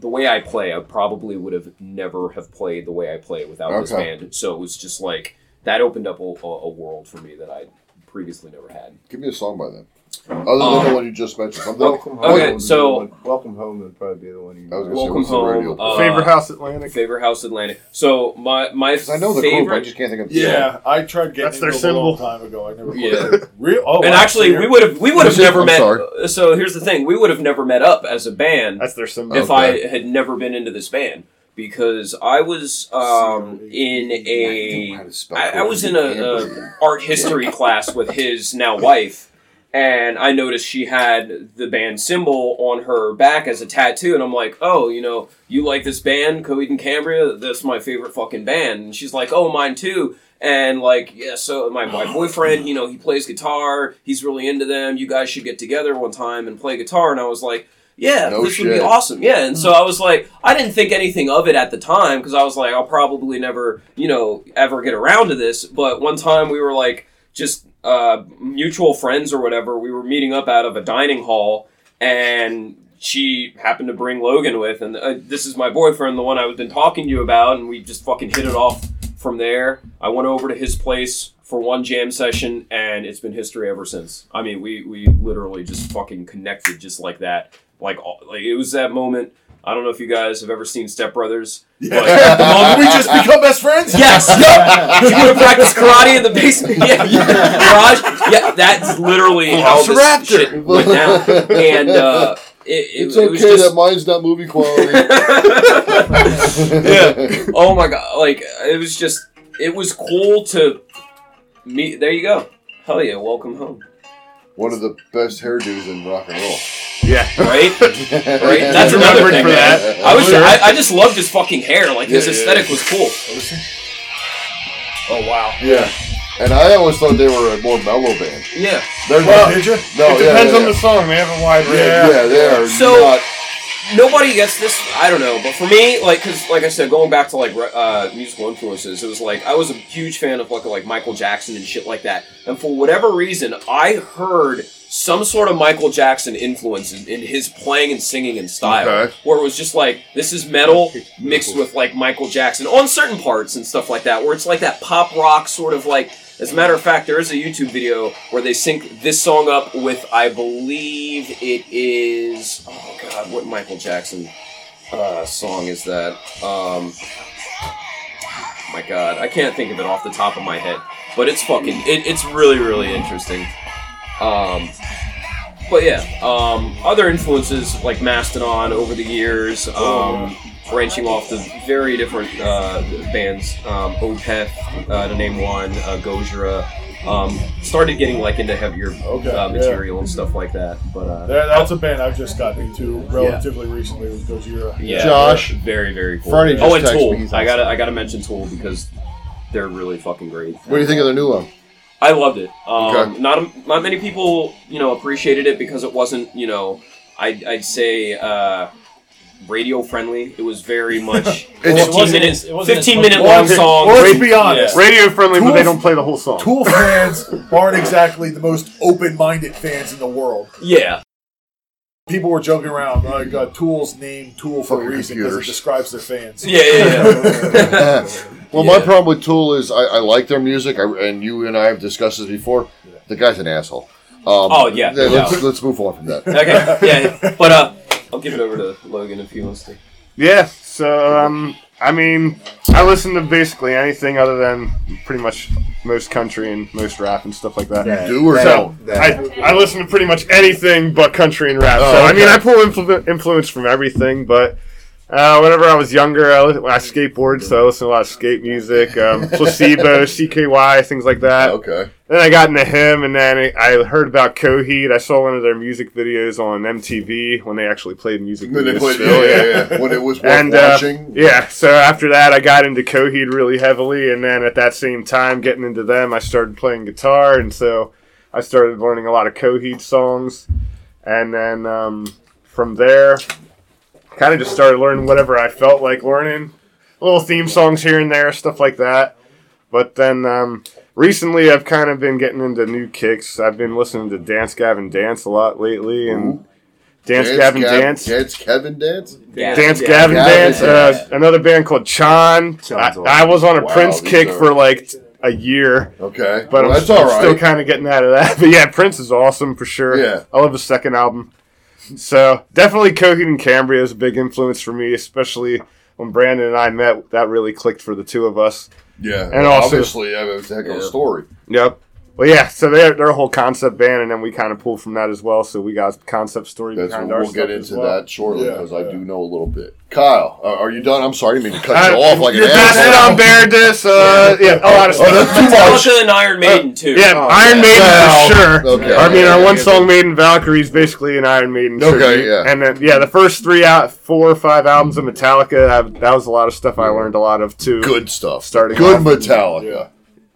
the way I play, I probably would have never have played the way I play without this band. So it was just like that opened up a, a, a world for me that I previously never had. Give me a song by them. Other than Um, the one you just mentioned. Something. Welcome home. Okay, would so- welcome home would probably be the one you. I was gonna say, Welcome what's the radio home. Uh, Favor House Atlantic. Favor House Atlantic. So my my 'Cause I know the group. I just can't think of. Yeah, I tried getting That's their into it a long symbol. time ago. I never. Yeah. Real? Oh, and wow, actually, we would have we would have I'm never met. sorry. So here's the thing: we would have never met up as a band That's their symbol. if Okay. I had never been into this band because I was um, in a I, I was in a, a art history class with his now wife, and I noticed she had the band symbol on her back as a tattoo, and I'm like, oh, you know, you like this band, Coheed and Cambria? That's my favorite fucking band. And she's like, oh, mine too. And like, yeah, so my, my boyfriend, you know, he plays guitar. He's really into them. You guys should get together one time and play guitar. And I was like, yeah, No this would be awesome. Yeah. And so hmm. I was like, I didn't think anything of it at the time because I was like, I'll probably never, you know, ever get around to this. But one time we were like, just uh, mutual friends or whatever. We were meeting up out of a dining hall, and she happened to bring Logan with, and uh, this is my boyfriend, the one I've been talking to you about, and we just fucking hit it off from there. I went over to his place for one jam session, and it's been history ever since. I mean, we we literally just fucking connected just like that. Like, like it was that moment. I don't know if you guys have ever seen Step Brothers. Did we just become best friends? Yes. Yep. You want to practice karate in the basement? Yeah. Garage. Yeah. That's literally how this Velociraptor. shit went down. And uh, it, it, It's it was okay just. that mine's not movie quality. yeah. Oh my god! Like it was just. It was cool to meet. there you go. Hell yeah, welcome home. One of the best hairdos in rock and roll. Yeah. Right? right? That's He's another remembered thing. for man. that. I was Sure. I, I just loved his fucking hair. Like his Yeah, yeah, aesthetic yeah. was cool. Oh wow. Yeah. And I always thought they were a more mellow band. Yeah. They're Well, not. did you? No, it yeah, depends yeah, on the song. They have a wide range. Yeah, yeah, they are So- not. Nobody gets this. I don't know, but for me, like, because like I said, going back to like uh, musical influences, it was like I was a huge fan of like like Michael Jackson and shit like that. And for whatever reason, I heard some sort of Michael Jackson influence in, in his playing and singing and style, Okay. where it was just like this is metal mixed with like Michael Jackson on certain parts and stuff like that, where it's like that pop rock sort of like. As a matter of fact, there is a YouTube video where they sync this song up with, I believe it is, oh god, what Michael Jackson uh, song is that? Um, my god, I can't think of it off the top of my head, but it's fucking, it, it's really, really interesting. Um, but yeah, um, other influences like Mastodon over the years, um, branching off to very different uh, bands, um, Opeth, uh, to name one, uh, Gojira. Um, started getting like into heavier Okay, uh, yeah. material and stuff like that. But uh, That, that's a band I've just gotten into relatively recently with Gojira. yeah, Josh, very very cool. Freddie just oh, and Tool. I gotta I gotta mention Tool because they're really fucking great. What do you think of the new one? I loved it. Um, Okay. Not not many people, you know, appreciated it because it wasn't, you know, I'd, I'd say uh, radio friendly. It was very much It's- fifteen wasn't minutes, it wasn't fifteen minute long okay, song. well, let's be honest. Radio friendly, but they don't play the whole song. Tool fans aren't exactly the most open-minded fans in the world. Yeah, People were joking around like uh, Tool's name Tool for a reason because it describes their fans. yeah, yeah. yeah. well, Yeah. my problem with Tool is I, I like their music, I, and you and I have discussed this before. The guy's an asshole. Um, Oh, yeah, Let's, yeah. let's move on from that. okay, yeah, yeah. But uh, I'll give it over to Logan if he wants to. Yeah, so um, I mean, I listen to basically anything other than pretty much most country and most rap and stuff like that. Do or So don't? I, I listen to pretty much anything but country and rap. Oh, so I mean. I pull influ- influence from everything, but. Uh, whenever I was younger, I, I skateboard, so I listened to a lot of skate music, um, placebo, CKY, things like that. Okay. Then I got into him, and then I heard about Coheed. I saw one of their music videos on MTV when they actually played music Then they played, still, yeah, yeah, yeah. When it was worth And uh, watching. yeah, so after that, I got into Coheed really heavily, and then at that same time, getting into them, I started playing guitar, and so I started learning a lot of Coheed songs, and then um, from there, kind of just started learning whatever I felt like learning, little theme songs here and there, stuff like that. But then um, recently, I've kind of been getting into new kicks. I've been listening to Dance Gavin Dance a lot lately, and Dance, Gavin Gav- Dance. Dance Kevin Dance? Yeah, Dance. Gavin Gavin Dance, Dance. uh, another band called Chon. I, I was on a Wow, Prince kick are- for like a year, Okay. but well, I'm, that's all I'm right. still kind of getting out of that. But yeah, Prince is awesome for sure. Yeah. I love his second album. So definitely Coheed and Cambria is a big influence for me, especially when Brandon and I met. That really clicked for the two of us. yeah. and well, also- obviously, I have a heck of a Yeah. story. Yep. Well, yeah. So they're they're a whole concept band, and then we kind of pulled from that as well. So we got concept story That's behind what our we'll get into well. that shortly Yeah, because I do know a little bit. Kyle, uh, are you done? I'm sorry, I didn't mean to cut Uh, you off like an you're passing it on Barentis. Uh, yeah, a lot of Oh, stuff. that's too much. Metallica and Iron Maiden too. Yeah, Oh, Iron yeah. Maiden Well, for sure. okay. I mean, our one yeah, song Maiden Valkyrie is basically an Iron Maiden. Okay, tribute. yeah. And then yeah, the first three out, four or five albums of Metallica, that, that was a lot of stuff I learned a lot of too. Good stuff. Starting Good off. Metallica.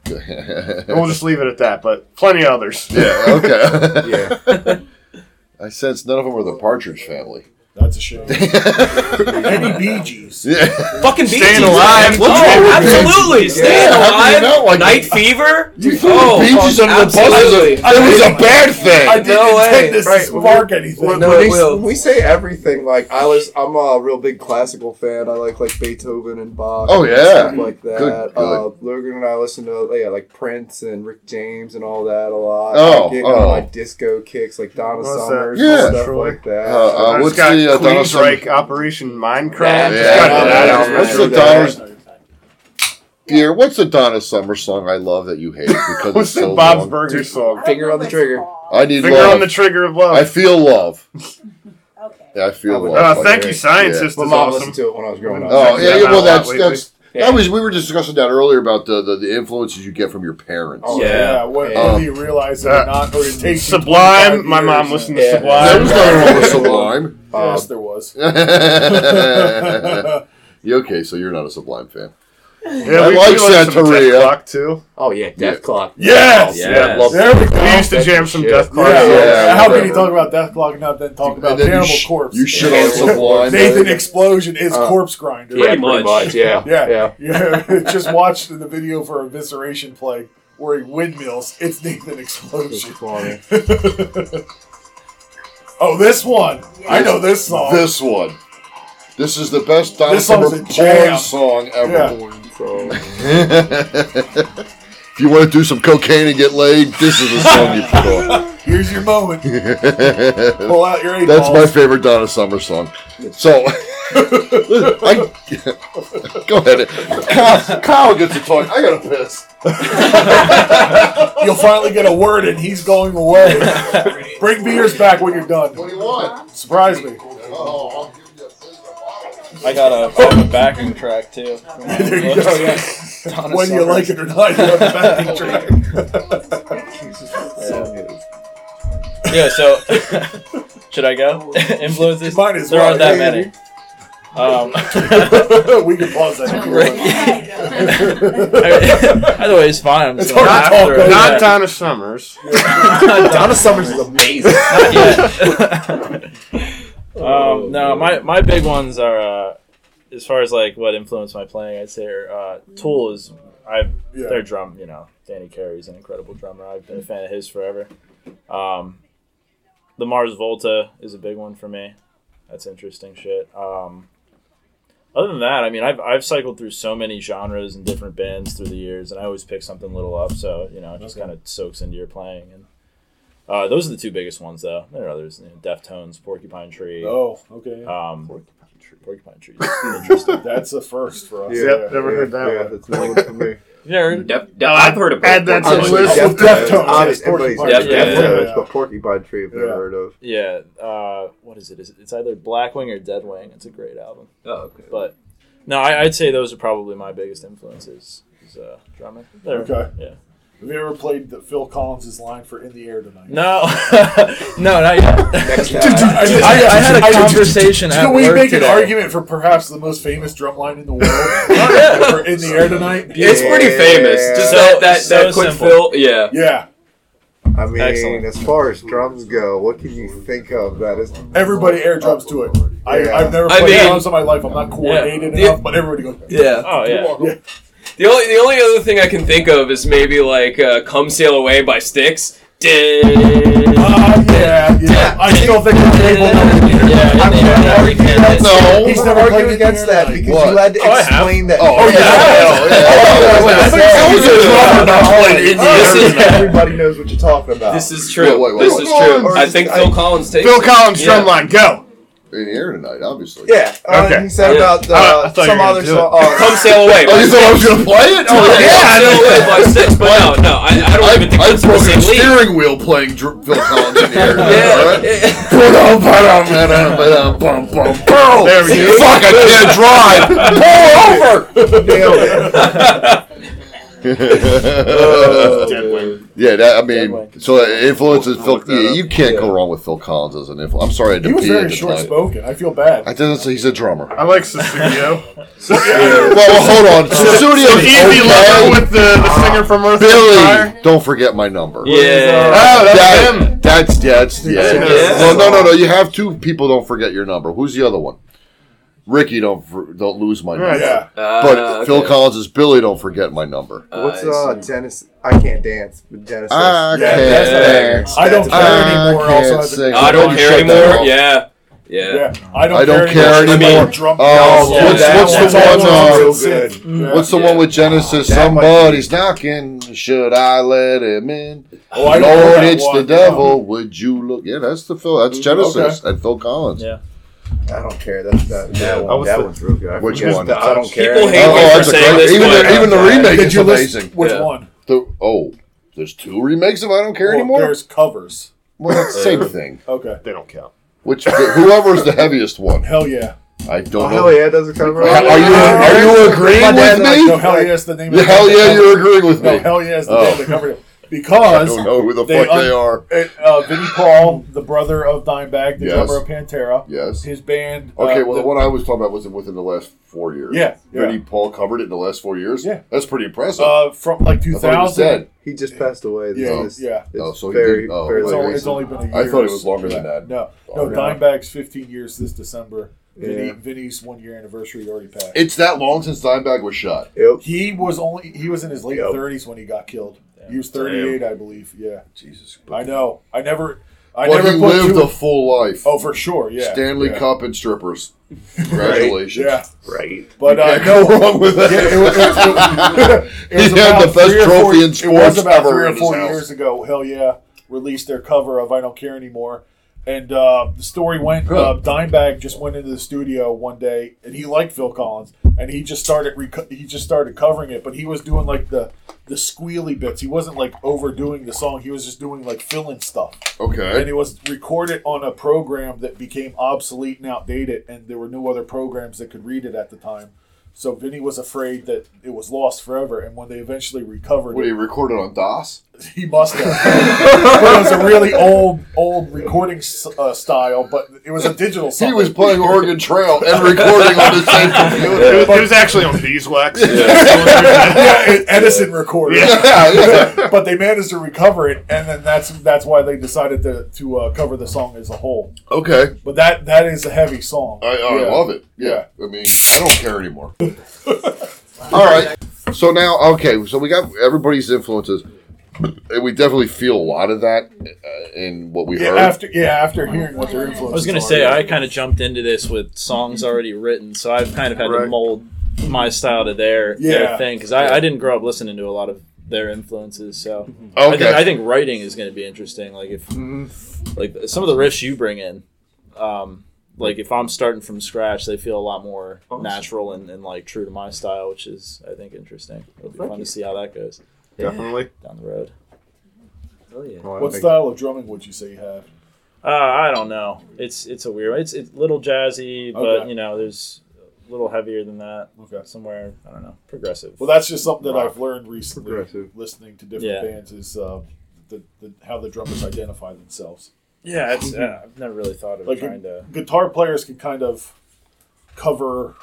And we'll just leave it at that. But plenty of others. Yeah, okay. Yeah. I sense none of them are the Partridge family. That's a shame. Any Bee Gees. Yeah. Fucking Bee Staying Gees, alive. man. What's Oh, wrong with absolutely. Staying Yeah, how you alive. not like Night it? Fever. You threw Oh, the Bee Gees fuck, under the bus. absolutely. It was a bad thing. I thing. didn't No way. intend this Right, to spark anything. When, No, when it they- will. when we say everything, like I was, I'm a real big classical fan. I like like Beethoven and Bach. Oh, and yeah. stuff like that. Good, good. Uh, Logan and I listen to yeah, like Prince and Rick James and all that a lot. Oh, I get oh. on my disco kicks like Donna What's? Summers, Yeah. stuff like that. Uh, uh, what's just got the, uh, Donna Queensryche Operation Mindcrime. Yeah, Just yeah, got yeah, that yeah. What's That's the really Donna's bad. What's the Donna Summer song I love that you hate because What's it's so the Bob's long? Burger song? Finger on the trigger. I need Finger love. on the trigger of love. I feel love. Okay. Yeah, I feel I love. Uh, thank you, scientist. My is mom awesome. listened to it when I was growing up. Oh yeah, yeah, well that's that's Yeah. That was we were discussing that earlier about the, the, the influences you get from your parents. Oh, Yeah. yeah. What, Um, whether you realize it or not, or it takes you Sublime. My mom listened to Yeah. Sublime. There was nothing wrong with Sublime. Yes, there was. You okay, so you're not a Sublime fan. Yeah, I we, like we listened to Santeria. Dethklok too. Oh yeah, Death Yeah. Clock. Yes! Yeah. Yeah, love There we go. We used to jam some Shit. Dethklok. Yeah. songs. Yeah, How can you talk about Dethklok and not then talk about And then you Cannibal sh- Corpse? You shit on Sublime. Nathan Explosion is uh, Corpse Grinder. Yeah, Pretty pretty much. much. Yeah, Yeah, yeah. yeah. Just watched the video for Evisceration Plague where he windmills. It's Nathan Explosion. oh, this one. I know this song. This one. This is the best Donna This Summer song's a porn jam. song ever. Yeah. if you want to do some cocaine and get laid, this is the song you put on. Here's your moment. Pull out your eight That's my favorite Donna Summer song. So, I, go ahead. Kyle, Kyle gets to talk. I gotta piss. You'll finally get a word and he's going away. Bring beers back when you're done. What do you want? Surprise me. Oh, I got a, I have a backing track too. There you go, yeah. Donna Whether you like it or not, you have the backing track. Yeah. So, should I go? Influences? Might as there well, aren't that yeah. many. Um, we can pause that if you want. either way, it's fine. I'm It's just going to after talk it. Not Donna Summers. Donna Summers is amazing. Um, no, my, my big ones are uh, as far as like what influenced my playing. I'd say are, uh, Tool is I Yeah. their drum. You know, Danny Carey's an incredible drummer. I've been a fan of his forever. Um, the Mars Volta is a big one for me. That's interesting shit. Um, other than that, I mean, I've, I've cycled through so many genres and different bands through the years, and I always pick something little up. So you know, it just kind of soaks into your playing. And uh, those are the two biggest ones, though. There are others, you know, Deftones, Porcupine Tree. Oh, okay. Um, Porcupine Tree. Interesting. That's a first for us. Yeah, yep, never heard that yeah, one. That's no one for me. You ever heard? Def, Def, I've heard of Add that to the Porcupine list. Tree. Well, Deftones, Obviously, everybody's Porcupine Tree. Deftones, Yeah. but Porcupine Tree I've never Yeah. heard of. Yeah. Uh, what is it? Is it? It's either Blackwing or Deadwing. It's a great album. Oh, okay. But no, I, I'd say those are probably my biggest influences. Is uh, drummer. They're- Okay. Yeah. Have you ever played the Phil Collins' line for "In the Air Tonight"? No, no, not yet. I. I- I had a conversation Can at we work make an today. argument for perhaps the most famous drum line in the world? yeah. for "In the Air Tonight"? It's pretty famous. Just So- that that, so that quick simple. fill. Yeah. Yeah, I mean, Excellent. as far as drums go, what can you think of that is? everybody air drums to it. I, Yeah. I've never I played mean- drums in my life. I'm not coordinated Yeah. enough, but everybody goes. Yeah. Oh yeah. The only the only other thing I can think of is maybe like uh, "Come Sail Away" by Styx. Ah, yeah, yeah. I still think the table number. Yeah. I'm and- and- argue against, No. he's never arguing arguing against against that that. because What? you had to Oh, I have. explain that. Oh, yeah. yeah. yeah. Wait, I thought That was a drummer not playing in the This is- Everybody knows what you're talking about. This is true. This is true. I think I- Phil Collins takes Phil. Collins, Yeah. drumline, go. In the air tonight, obviously. yeah. Uh, Okay. He said Yeah. about the, I- I some other do song. Uh, "Come Sail Away." Oh, you thought I was gonna play it? Oh, "Come yeah. Sail Away" by Styx, but no, no, I, I don't even think I've that's the broken same a league. steering wheel playing Dr- Phil Collins in the air tonight. Yeah. There we go. Fuck, I can't drive. Pull over. nailed Oh, Deadwing. Yeah, that, I mean, Deadway. so it influences Phil. look Yeah, you can't go wrong with Phil Collins as an influence. I'm sorry, I He didn't was very short time. spoken. I feel bad. I didn't say he's a drummer. I like Sussudio. well, well, hold on. Studio's Easy lover okay. with the, the singer from Earth Billy, don't forget my number. Uh, yeah. Oh, that's That- him. That's that's yeah. Yeah. No, no, no, no. You have two people. Don't forget your number. Who's the other one? Ricky, don't for- don't lose my number. Yeah. But Uh, Phil. Collins is Billy. Don't forget my number. it. What's uh, see. Dennis? I can't dance. But Dennis. I Yeah, can't that's dance. I don't care a- anymore. Also, can't has a- sing. I don't care anymore. Yeah. Yeah. Yeah, I don't, I don't care I anymore. mean, drum Oh, yeah, what's- that what's the one's one, uh. Yeah. What's the Yeah. one with Genesis? That Somebody's knocking. Should I let him in? Oh, I know Lord, it's the devil. Would you look? Yeah, that's the Phil. That's Genesis and Phil Collins. Yeah. I don't care. That's that. That, I one, was that the- one's real good. I Which forget one? the I don't care. People hate Oh, me oh, for that's a saying great. this, Even but- the, even the remake Did is you listen? amazing. Which Yeah. one? The, oh, there's two remakes of I Don't Care Well, Anymore. There's covers. Well, that's the same thing. Okay. They don't count. Which whoever's the heaviest one. Hell yeah. I don't Oh, know. hell yeah, does a cover. Are you are you agreeing with me? no, hell yeah, the name. Yeah, of the hell yeah, you're agreeing with me. hell yeah, is the Oh. band that covered it I because don't know who the they fuck un- they are. uh, Vinnie Paul, the brother of Dimebag, the Yes. drummer of Pantera. Yes. His band. Okay, uh, well, the- the one I was talking about was within the last four years. Yeah, yeah. Vinnie Paul covered it in the last four years. Yeah. that's pretty impressive. uh, from like I thought he 2000. He just passed away. This Yeah, is- yeah. It's Oh, so he did- oh, fairly It's, only, it's only been a year. I thought it was longer than that. No, Oh, no, no. Dimebag's 15 years this December. Vinny, Yeah. Vinny's one year anniversary already passed. It's that long since Dimebag was shot. Yep. he was only he was in his late Yep. 30s when he got killed. He was 38, I believe. Yeah, Jesus. I know. I never. I Well, never he put lived two- a full life. Oh, for sure. Yeah. Stanley yeah. Cup and strippers. Congratulations. Yeah, Right. but uh, Can't no. go wrong with that. Yeah, it was, it was, it was He had the best trophy four- in It was sports about ever three or his four house. years ago. Hell yeah, released their cover of "I Don't Care Anymore," and uh, the story went. Uh, Dimebag just went into the studio one day, and he liked Phil Collins, and he just started reco- he just started covering it, but he was doing like the the squealy bits. He wasn't like overdoing the song. He was just doing like filling stuff. Okay. and it was recorded on a program that became obsolete and outdated, and there were no other programs that could read it at the time. So Vinny was afraid that it was lost forever, and when they eventually recovered What it, he recorded on DOS? he must have. but it was a really old, old recording uh, style, but it was a digital. He was playing Oregon Trail and recording on the same It computer. was, it was actually on beeswax. yeah, Edison recorded. Yeah, yeah. but they managed to recover it, and then that's that's why they decided to to uh, cover the song as a whole. Okay. But that that is a heavy song. I, I Yeah. love it. Yeah. I mean, I don't care anymore. All right. So now, okay. So we got everybody's influences. And we definitely feel a lot of that uh, in what we Yeah, heard. after yeah, after hearing what their influence. Was. I was gonna say I kind of jumped into this with songs already written, so I've kind of had to mold my style to their, Yeah. their thing because I, I didn't grow up listening to a lot of their influences. So I, okay. think, I think writing is going to be interesting. Like if like some of the riffs you bring in, um, like if I'm starting from scratch, they feel a lot more natural and, and like true to my style, which is I think interesting. It'll be fun to see how that goes Definitely. down the road. Hell yeah. Well, What style of drumming would you say you have? Uh, I don't know. It's it's a weird. It's it's a little jazzy, but Okay. you know, there's a little heavier than that. Okay. Somewhere I don't know, progressive. Well, that's just something that I've learned recently, Progressive. listening to different Yeah. bands, is uh, the, the how the drummers identify themselves. yeah, it's uh, I've never really thought of Like trying to. guitar players can kind of cover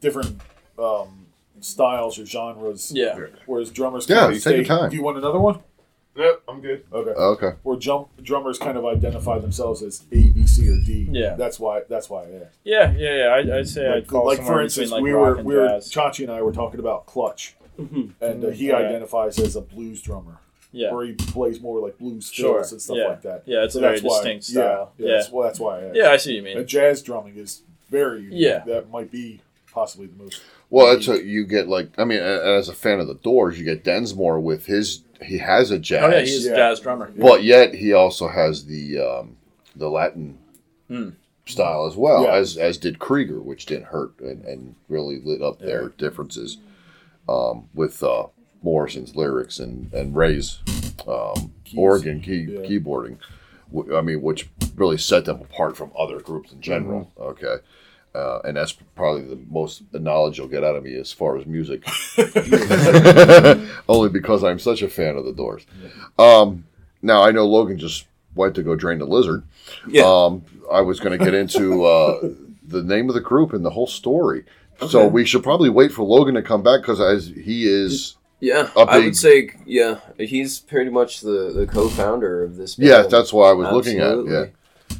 different um, styles or genres, Yeah, whereas drummers Yeah, kind of you take your time. Do you want another one? Yep, I'm good. Okay. okay. Where jump drummers kind of identify themselves as A, B, C, or D. Yeah. That's why. That's why. Yeah. yeah, yeah, yeah. I, I'd say I'd like, call like somewhere for instance, between, like, we were and we were jazz. Chachi and I were talking about Clutch, and uh, he Yeah. identifies as a blues drummer, yeah, where he plays more like blues Sure, fills and stuff yeah. like that. yeah. It's So a very that's why- distinct yeah, style. Yeah, Yeah, That's, well, that's why. I yeah, I see what you mean. And jazz drumming is very unique. Yeah. That might be possibly the most. Well, that's a, you get like I mean, as a fan of the Doors, you get Densmore with his he has a jazz, oh yeah, he's Yeah. a jazz drummer. but yet he also has the um, the Latin Hmm. style as well Yeah. as as did Krieger, which didn't hurt and, and really lit up their differences um, with uh, Morrison's lyrics and and Ray's um, organ key Yeah. keyboarding. I mean, which really set them apart from other groups in general. Mm-hmm. Okay. Uh, and that's probably the most the knowledge you'll get out of me as far as music. Only because I'm such a fan of the Doors. Um, now I know Logan just went to go drain the lizard. Yeah. Um, I was going to get into uh, the name of the group and the whole story. So we should probably wait for Logan to come back because as he is, Yeah, a I big- would say yeah. He's pretty much the, the co-founder of this. yeah, that's what I was looking at. Absolutely. Yeah.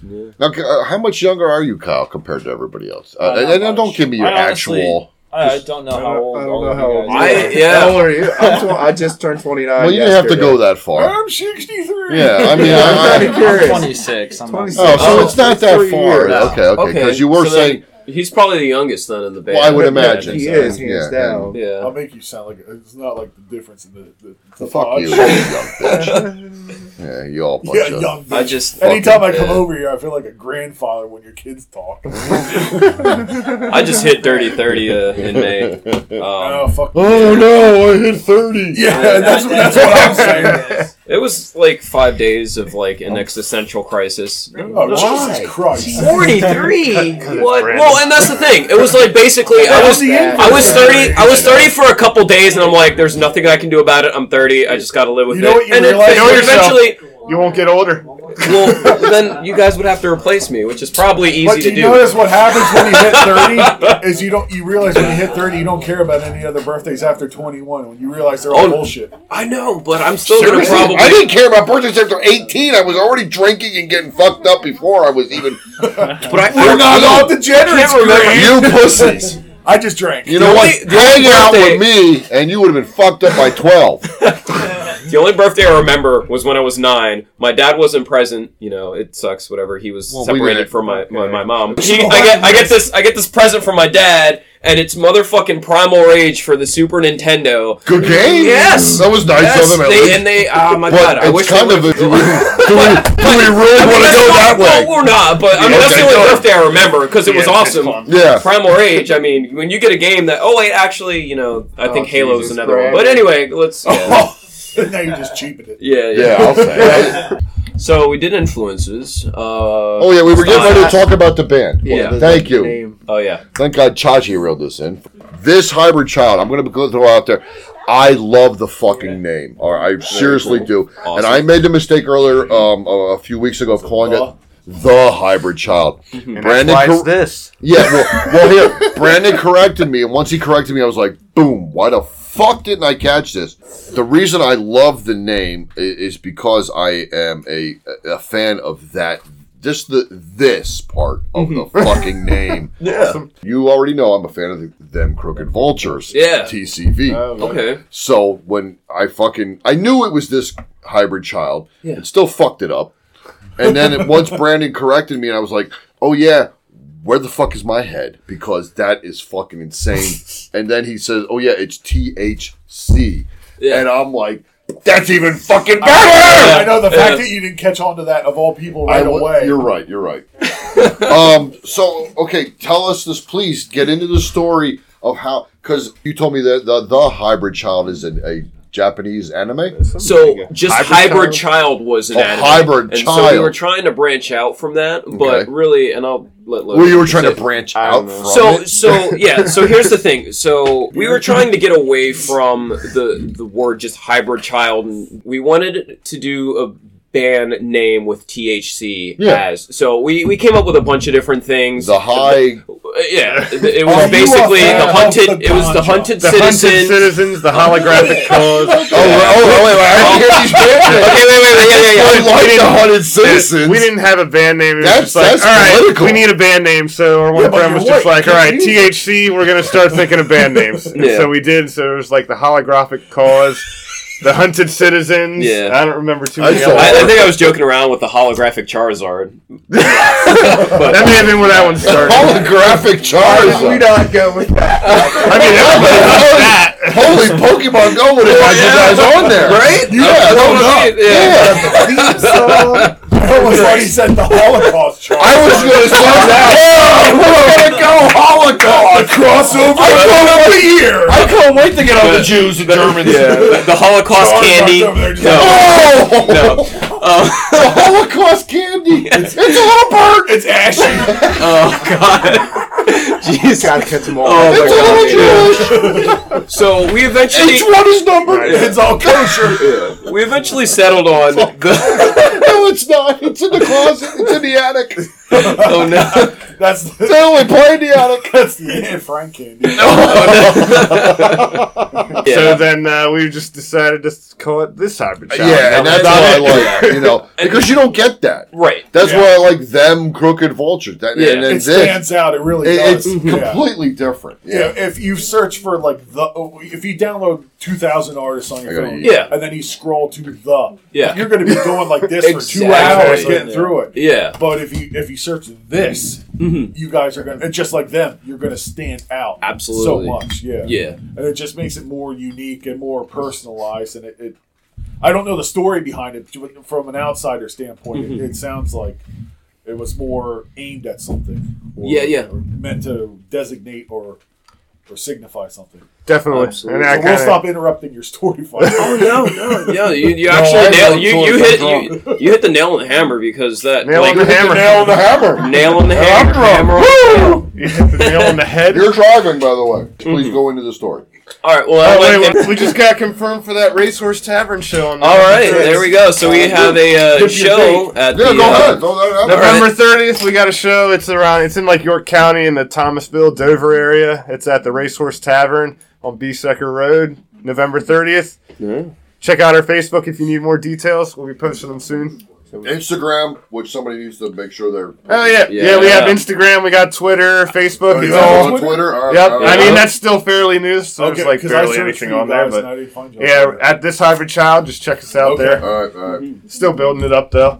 Yeah. Now, uh, how much younger are you, Kyle, compared to everybody else? Uh, and, and don't give me your I honestly- actual. I, I don't know how old I don't know how old I- yeah. How old are you? I'm tw- I just turned 29. Well, you didn't have to go that far. I'm 63. Yeah, I mean, I'm I, kinda I, curious. I'm 26. I'm not- 26. oh, so Oh, it's not that far. years. Okay, okay, because you were so saying. then he's probably the youngest then in the band. Well, I would Yeah, imagine. he so. is, hands Yeah, down. and- Yeah. I'll make you sound like it's not like the difference in the the, the Fuck pod you, show. you young bitch. Yeah, you all bunch Yeah, of. young. I bitch. just Anytime I fucking- come over here, I feel like a grandfather when your kids talk. I just hit dirty thirty uh, in May. oh Um, fuck. Oh no, I hit thirty. Yeah, that's that's what I'm saying. It was like five days of like an existential crisis. Oh, Jesus Christ. 43. What? Well, and that's the thing. It was like basically I was I was 30 I was 30 for a couple days and I'm like there's nothing I can do about it. I'm 30. I just got to live with You know it. what you and then realize? Know yourself. eventually You won't get older. well then you guys would have to replace me, which is probably easy But to you do. notice what happens when you hit 30 is you don't you realize when you hit 30 you don't care about any other birthdays after 21 when you realize they're all Oh, bullshit. I know, but I'm still going to Seriously? probably I didn't care about birthdays after 18. I was already drinking and getting fucked up before I was even. but I, We're I- not all degenerates, can't you pussies. I just drank. You know The what? only- the only Hang out birthday- with me, and you would have been fucked up by 12. The only birthday I remember was when I was nine. My dad wasn't present. You know, it sucks. Whatever. He was Well, separated didn't- from my, my, my mom. He, I get I get this I get this present from my dad, and it's motherfucking Primal Rage for the Super Nintendo. Good game. Yes! That was nice Yes, of them. at they, and they. Oh my But god! I wish kind they of a, do we, do we, do we really I mean, want to go not- that way? Well, we're not, but I mean that's the only go. birthday I remember because it was Yeah, it's awesome. Yeah. Primal Rage. I mean, when you get a game that. Oh wait, actually, you know, I think Oh, Halo's another one. But anyway, let's. Yeah, now you just cheapened it. yeah. Yeah, I'll say. So we did influences. Uh, Oh, yeah, we were getting ready to talk about the band. Yeah. Thank you. Name. Oh yeah. Thank God Chachi reeled this in. This hybrid child, I'm going to go throw out there. I love the fucking name. Or I seriously do. Awesome. And I made the mistake earlier um, a, a few weeks ago of calling it the hybrid child. And Brandon, why it's cor- this. yeah, well, well, here, Brandon corrected me, and once he corrected me, I was like, boom, why the fuck didn't I catch this? The reason I love the name is because I am a, a fan of that. Just the this part of the mm-hmm. fucking name. Yeah. You already know I'm a fan of the, them Crooked Vultures. Yeah. TCV. Oh, okay. So when I fucking I knew it was this hybrid child, Yeah. it still fucked it up. And then it, once Brandon corrected me, and I was like, "Oh yeah, where the fuck is my head? Because that is fucking insane." and then he says, "Oh yeah, it's THC," Yeah. and I'm like, "That's even fucking better." I know the fact Yeah. that you didn't catch on to that of all people right wa- away. You're right. You're right. um. So okay, tell us this, please. Get into the story of how, because you told me that the the hybrid child is a, a Japanese anime. So just Hybrid hybrid, child? child? was an Oh, anime. hybrid and So we were trying to branch out from that, but Okay. really, and I'll let. Well, you were trying to branch out from So it. so yeah. So here's the thing. So we were trying to get away from the the word just hybrid child, and we wanted to do a band name with THC Yeah. as. So we we came up with a bunch of different things. the high. Uh, yeah, it it was you basically the hunted. the It was the hunted The citizen. hunted citizens, the holographic cause. Oh, wait, oh, wait, wait, I didn't hear these band names. Okay, wait, wait, wait, yeah, yeah, yeah. I like the hunted citizens. We didn't have a band name. It was That's- just like, that's all right, political. we need a band name. So our one Yeah, but friend was you're just right, like, you all can't right, use THC, we're gonna start thinking of band names. And Yeah. So we did. So it was like the holographic cause, the hunted citizens. Yeah. I don't remember too I many. saw- I, I think I was joking around with the holographic Charizard. that may have been where that one started. Holographic Charizard. We not go with that. I mean, everybody knows that. Holy Pokemon Go would have had you guys on there. Right? Yeah, no, no. Yeah. Yeah. I almost thought he said the Holocaust. Charizard. I was going to say that. Oh, we're going to go Holocaust. crossover. I can't of the wait. year. I can't wait to get on the Jews and Germans. Yeah, the, the Holocaust Charizard's candy. there No, Oh, no. Um, the Holocaust candy. It's, it's a little bird. It's ashy. oh God. Jeez. Gotta catch them all. Oh It's a my God. Jewish. So we eventually Each one is numbered. it's all kosher. we eventually settled on the. no, it's not. It's in the closet. It's in the attic. Oh no. That's They the, only play in the attic. that's the Anne Frank candy. Yeah. So then uh, we just decided to call it this hybrid child. Yeah, and That that's was why I like, you know, because you don't get that. right. That's Yeah. why I like them crooked vultures. That, Yeah. and then It this, stands out. It really it- does. It's Yeah. completely different. Yeah, if you search for like the, if you download two thousand artists on your phone, use- Yeah. and then you scroll to the, Yeah. you're going to be going like this for two Exactly. hours Yeah. getting through it. Yeah. But if you if you search this, Mm-hmm. you guys are going to just like them. You're going to stand out Absolutely. so much. Yeah, Yeah. and it just makes it more unique and more personalized. And it, it I don't know the story behind it but from an outsider standpoint. Mm-hmm. It, it sounds like it was more aimed at something. Or, Yeah, yeah. or meant to designate or or signify something. Definitely. Absolutely. And So that we'll stop interrupting your story. Fine. Oh no, no, yeah, you, you No, actually I nailed, you, you hit you, you hit the nail on the hammer because that Nail like on the hammer. Nail on the hammer. nail on the I'm hammer, hammer on the nail. You hit the nail on the head. You're driving, by the way. Please mm-hmm. go into the story. All right, well, Oh, wait, wait, we just got confirmed for that Racehorse Tavern show on all right, there we go. So we have a uh, show at Yeah, the go uh, ahead. Throw that. November thirtieth, we got a show. It's around. It's in like York County in the Thomasville, Dover area. It's at the Racehorse Tavern on Beesucker Road. November thirtieth. Yeah. Check out our Facebook if you need more details. We'll be posting them soon. Instagram, which somebody needs to make sure they're. Oh yeah, yeah. we have Instagram. We got Twitter, Facebook. Oh, you it's all. on Twitter? All right, Yep. all I mean that's still fairly new, so Okay, there's like 'cause I barely searched anything on there. guys I But didn't find yeah, at this hybrid child, just check us out Okay. there. All right, all right. Mm-hmm. Still building it up though.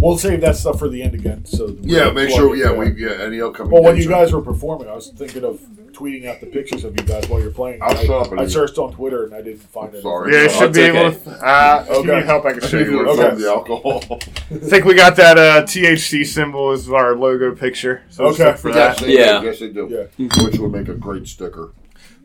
We'll save that stuff for the end again. So Yeah, make sure. Yeah, we. we yeah any upcoming. Well, when you guys were performing, I was thinking of tweeting out the pictures of you guys while you're playing. I'll I, shut up and I searched on Twitter and I didn't find it. Sorry. Yeah, it should it's be okay. able. To, uh, if you Okay. need help, I can I show think you. you what would Okay. the alcohol. I think we got that uh, THC symbol as our logo picture. So Okay. for that. they Yeah. Yes, they do. Yeah. Which would make a great sticker.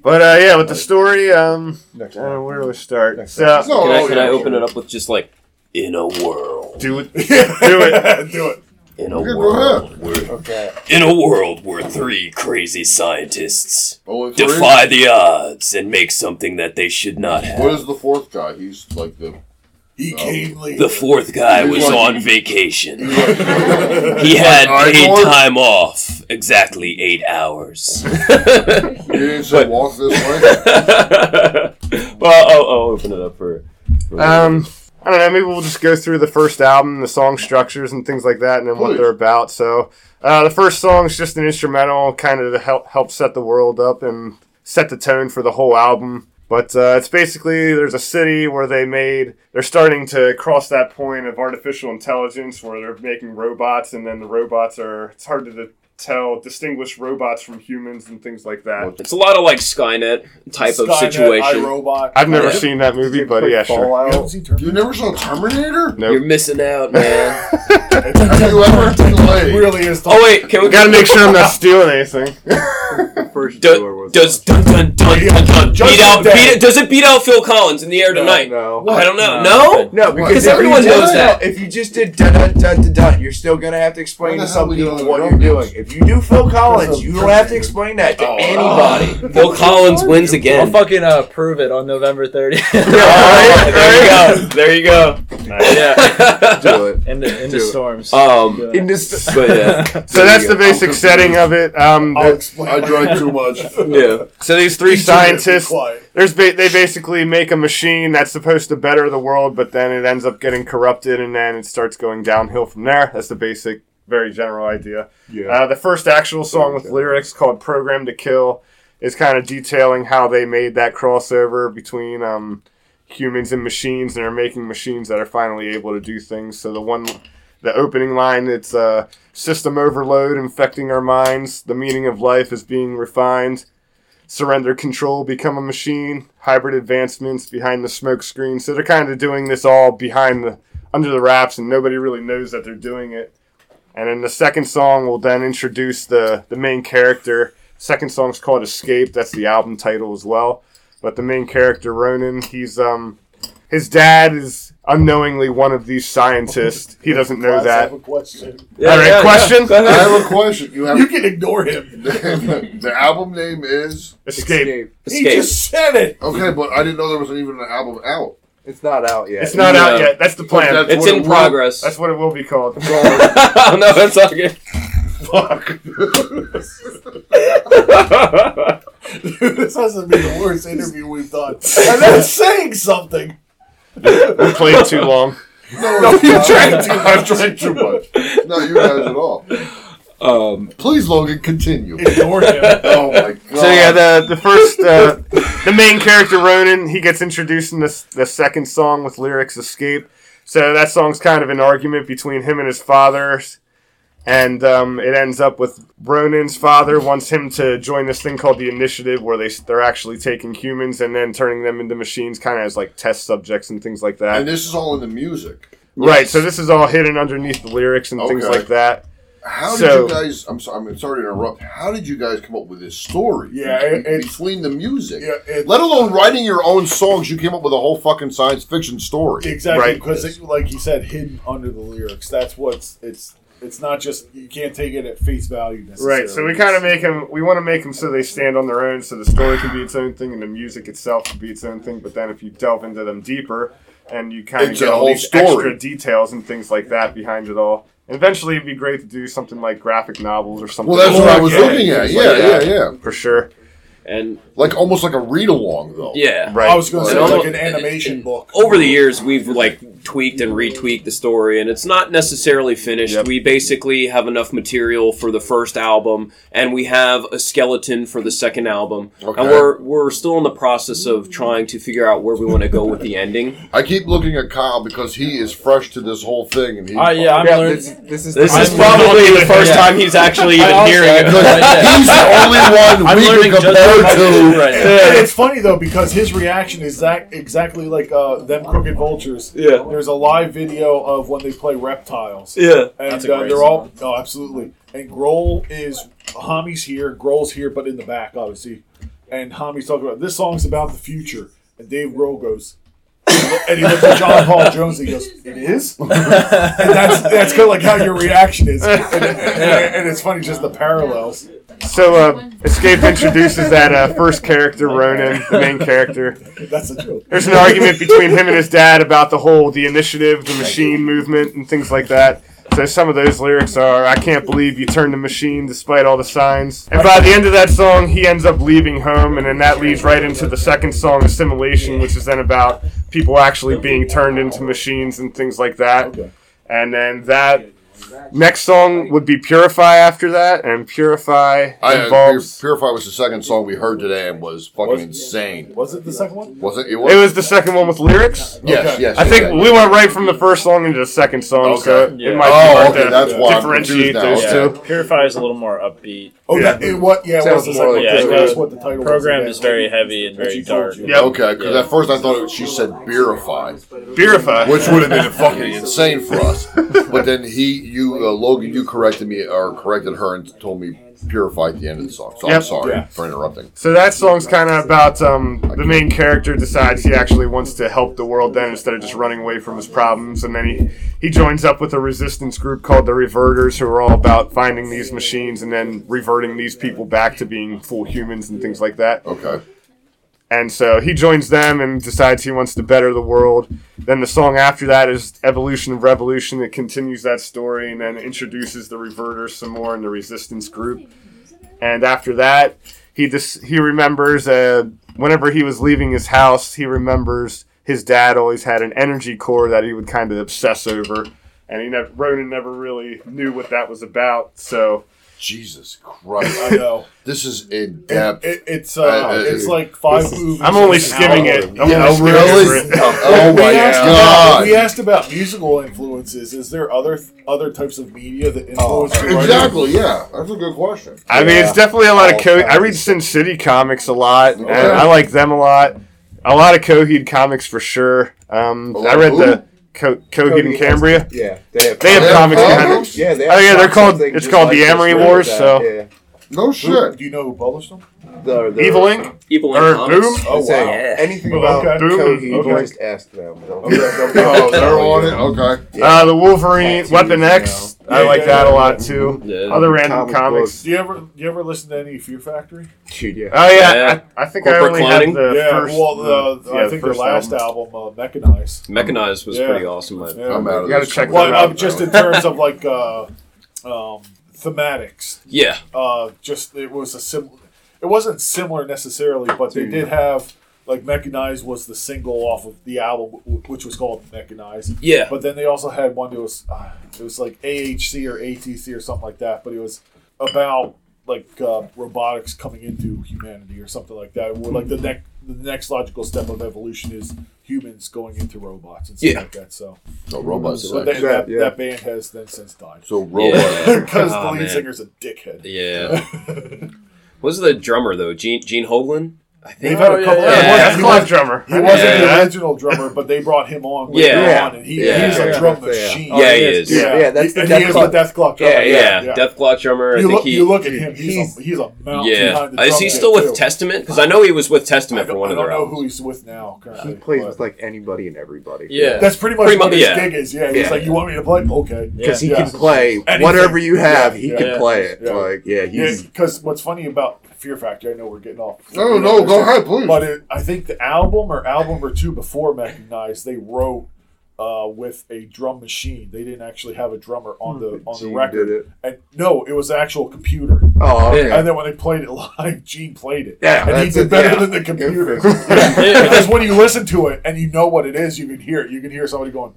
But uh, yeah, with the story, um, uh, where do we start? So, No, Can I, oh, can yeah, I open sure. it up with just like in a world, do it. do it. do it. In a Yeah, go world, where, Okay. in a world where three crazy scientists Only three? defy the odds and make something that they should not have. What is the fourth guy? He's like the. He came late. The fourth guy He's was like- on vacation. He had Like paid Igor? time off, exactly eight hours. You didn't say walk this way. well, I'll, I'll open it up for. for Um, I don't know. Maybe we'll just go through the first album, the song structures and things like that, and then what they're about. So, uh, the first song is just an instrumental, kind of to help help set the world up and set the tone for the whole album. But uh, it's basically there's a city where they made they're starting to cross that point of artificial intelligence where they're making robots, and then the robots are it's hard to tell distinguish robots from humans and things like that. it's a lot of like Skynet type of Skynet, situation. iRobot. I've never Yeah. seen that movie, but yeah, sure. You haven't seen You Terminator? never saw Terminator? You're missing out, man. Have you ever delayed? really is. oh wait, can we Gotta make sure I'm not stealing anything. First Do- does dun dun dun dun dun Just beat out beat it, does it beat out Phil Collins in the air tonight? no. I don't know. No. No, No, because Because if everyone you knows just- that. If you just did dun dun dun dun dun, you're still gonna have to explain to the some people what you're doing. If you do Phil Collins, you don't have to explain that to Oh, anybody. Phil Collins wins again. I'll again. fucking uh, prove it on November 30th. there you go. There you go. yeah. Do it. In the, in the storms. Um, Do it. In this, but yeah, So that's the basic setting of it. Um, I'll explain. I drank too much. yeah. so these three Be scientists, there's ba- they basically make a machine that's supposed to better the world, but then it ends up getting corrupted, and then it starts going downhill from there. That's the basic, very general idea. Yeah. Uh, the first actual song with lyrics called "Program to Kill" is kind of detailing how they made that crossover between um, humans and machines, and are making machines that are finally able to do things. So the one, the opening line, it's uh, system overload infecting our minds. The meaning of life is being refined. Surrender control, become a machine. Hybrid advancements behind the smoke screen. So they're kind of doing this all behind the under the wraps, and nobody really knows that they're doing it. And then the second song will then introduce the the main character. Second song's called Escape. That's the album title as well. But the main character Ronan, he's um his dad is unknowingly one of these scientists. He doesn't know Guys, I have that. a question. All right, question. Go I have a question. You have You can ignore him. the album name is Escape. He Escape. just said it. okay, but I didn't know there was even an album out. It's not out yet. It's not No. out yet. That's the plan. But It's what in it will- progress. That's what it will be called. oh no, that's all good. Fuck. this has to be the worst interview we've done. And that's saying something. we played too long. no, you drank too I drank too much. Not you guys at all. Um, Please, Logan, continue. Ignore him. Oh my god. So yeah, the the first uh, the main character Ronan, he gets introduced in this the second song with lyrics "Escape." So that song's kind of an argument between him and his father, and um, it ends up with Ronan's father wants him to join this thing called the Initiative, where they they're actually taking humans and then turning them into machines, kind of as like test subjects and things like that. and this is all in the music. Right. So this is all hidden underneath the lyrics and things like that. How did you guys? I'm sorry. I'm sorry to interrupt. How did you guys come up with this story? Yeah, it- Be- between the music, Yeah, it- let alone writing your own songs, you came up with a whole fucking science fiction story. Exactly, Right. because it- like you said, hidden under the lyrics. That's what's it's. It's not just you can't take it at face value necessarily. Right, so we kind of make them. We want to make them so they stand on their own, so the story can be its own thing, and the music itself can be its own thing. But then, if you delve into them deeper, and you kind of get a all whole these story. extra details and things like that behind it all, and eventually it'd be great to do something like graphic novels or something. Well, that's what I was that, looking at. Yeah, like yeah, yeah. for sure. And Like almost like a read along though. yeah, Right. I was going to say And like an animation book. over the years we've like tweaked and retweaked the story and it's not necessarily finished Yep. we basically have enough material for the first album and we have a skeleton for the second album Okay. and we're we're still in the process of trying to figure out where we want to go with the ending I keep looking at Kyle because he is fresh to this whole thing, and he. Uh, yeah, I'm Yeah, learning. this, this is this the is probably the first Yeah. time he's actually even also- hearing it He's the only one I'm we learning can compare as much as you to. right now. And it's funny though because his reaction is that exactly like uh, them crooked vultures. Yeah. There's a live video of when they play reptiles. yeah And That's a uh, great they're all song. oh absolutely. And Grohl is Homme's here, Grohl's here, but in the back obviously. And Homme's talking about this song's about the future, and Dave Grohl goes. And he looks at John Paul Jones. and He goes, "It is," and that's that's kind of like how your reaction is, and, and, and it's funny just the parallels. So, uh, Escape introduces that uh, first character, Ronan, the main character. That's a joke. There's an argument between him and his dad about the whole the initiative, the machine movement, and things like that. So some of those lyrics are, "I can't believe you turned the machine despite all the signs." And by the end of that song, he ends up leaving home, and then that leads right into the second song, "Assimilation," which is then about people actually being turned into machines and things like that. And then that next song would be "Purify" after that, and "Purify" I, uh, involves. Purify was the second song we heard today and was fucking insane. Was it the second one? Was it? It It was the second one with lyrics. Yes, Okay. yes. I think yes, we went right from the first song into the second song, so Okay. it Yeah. might be Oh, hard okay, to that's why differentiate those Okay. two. Purify is a little more upbeat. Oh, Yeah. that, it, what? Yeah, it Sounds was the more second like one. Yeah, That's what the title Program was. is very heavy and very she told dark. you. Yep. Okay, because Yeah. at first I thought it, she said beerify, Purify. which would have been fucking insane for us. But then he, you, uh, Logan, you corrected me or corrected her and told me purify at the end of the song. So I'm sorry Yeah. for interrupting. So that song's kind of about um, the main character decides he actually wants to help the world then instead of just running away from his problems, and then he he joins up with a resistance group called the Reverters, who are all about finding these machines and then reverting these people back to being full humans and things like that. Okay. And so he joins them and decides he wants to better the world. Then the song after that is Evolution of Revolution that continues that story and then introduces the Reverters some more in the Resistance group. And after that, he just he remembers uh, whenever he was leaving his house, he remembers his dad always had an energy core that he would kind of obsess over. And he never, Ronan never really knew what that was about. So Jesus Christ. I know. this is in depth. it, it's Uh, uh, uh, it's like five movies. I'm only skimming hour. it. I'm Yeah, only really? over it. Oh we my asked God. About, we asked about musical influences. Is there other other types of media that influence your writing? Exactly, yeah. That's a good question. I mean, it's definitely a lot of All Co. I read Sin City comics a lot, and I like them a lot. A lot of Coheed comics for sure. Um, A I lot read of the Co- Coheed and Cambria. Yeah, they have. They have comics behind comics? it. Yeah, they Oh, yeah, they're called- it's called like the Amory Wars, that, so- yeah. No shit. Do you know who published them? The, the, Evil Ink Evil or Ink Comics. Boom. Oh wow. Yeah. Anything about okay. Boom. Coheed, Okay. just ask them. They'll- Okay. they'll- they'll- Oh, they're on it? Okay. Uh, the Wolverine, Tattoos, Weapon you know. I Yeah, like yeah, that yeah, a lot too. Yeah. Other random Comic comics. books. Do you ever do you ever listen to any Fear Factory? Shoot, yeah. Oh yeah, Yeah. I, I think Corporate I only Cloning? had the yeah. first. well, the, yeah, I the think their last album, uh, Mechanized. Mechanized was Yeah. pretty awesome. I- Yeah. I'm out of You gotta check Well, that out. just in terms of like uh, um, thematics. yeah. Uh, just it was a sim. It wasn't similar necessarily, but they did have like Mechanized was the single off of the album, which was called Mechanized. Yeah. But then they also had one that was uh, it was like AHC or ATC or something like that. But it was about like uh, robotics coming into humanity or something like that. Where like the next the next logical step of evolution is humans going into robots and stuff Yeah. like that. So, So robots. but are that, like- that, yeah. that band has then since died So robots. because Oh, the lead man. singer's a dickhead. Yeah. What's the drummer though? Gene Gene Hoglan? They've had a oh, couple. yeah, he yeah. wasn't- That's he Clive was- drummer. He wasn't Yeah. the original drummer, but they brought him on later Yeah. on, and he, Yeah. he's a Yeah. drum Yeah. machine. Yeah, he oh, is. Yeah, yeah, that's the and Dethklok. Death Clock drummer. Yeah, yeah, Dethklok drummer. I You think look, he. you look at him. He's, he's- a, he's a yeah, behind the is he still with too. Testament? Because I know he was with Testament for don't, one I don't know who he's with now. He plays with like anybody and everybody. Yeah. that's pretty much Pretty what mu- his gig is. Yeah, he's like, you want me to play? Okay. because he can play whatever you have. He can play it. Like yeah, Yeah, he's because what's funny about Fear Factor, I know we're getting off. No, no, go ahead, please. But it, I think the album or album or two before Mechanized, they wrote uh, with a drum machine. They didn't actually have a drummer on the on the record. did it. And no, it was an actual computer. oh okay. Yeah. And then when they played it live, Gene played it. Yeah, and he did it, better yeah. than the computer. Yeah. because when you listen to it and you know what it is, you can hear it. You can hear somebody going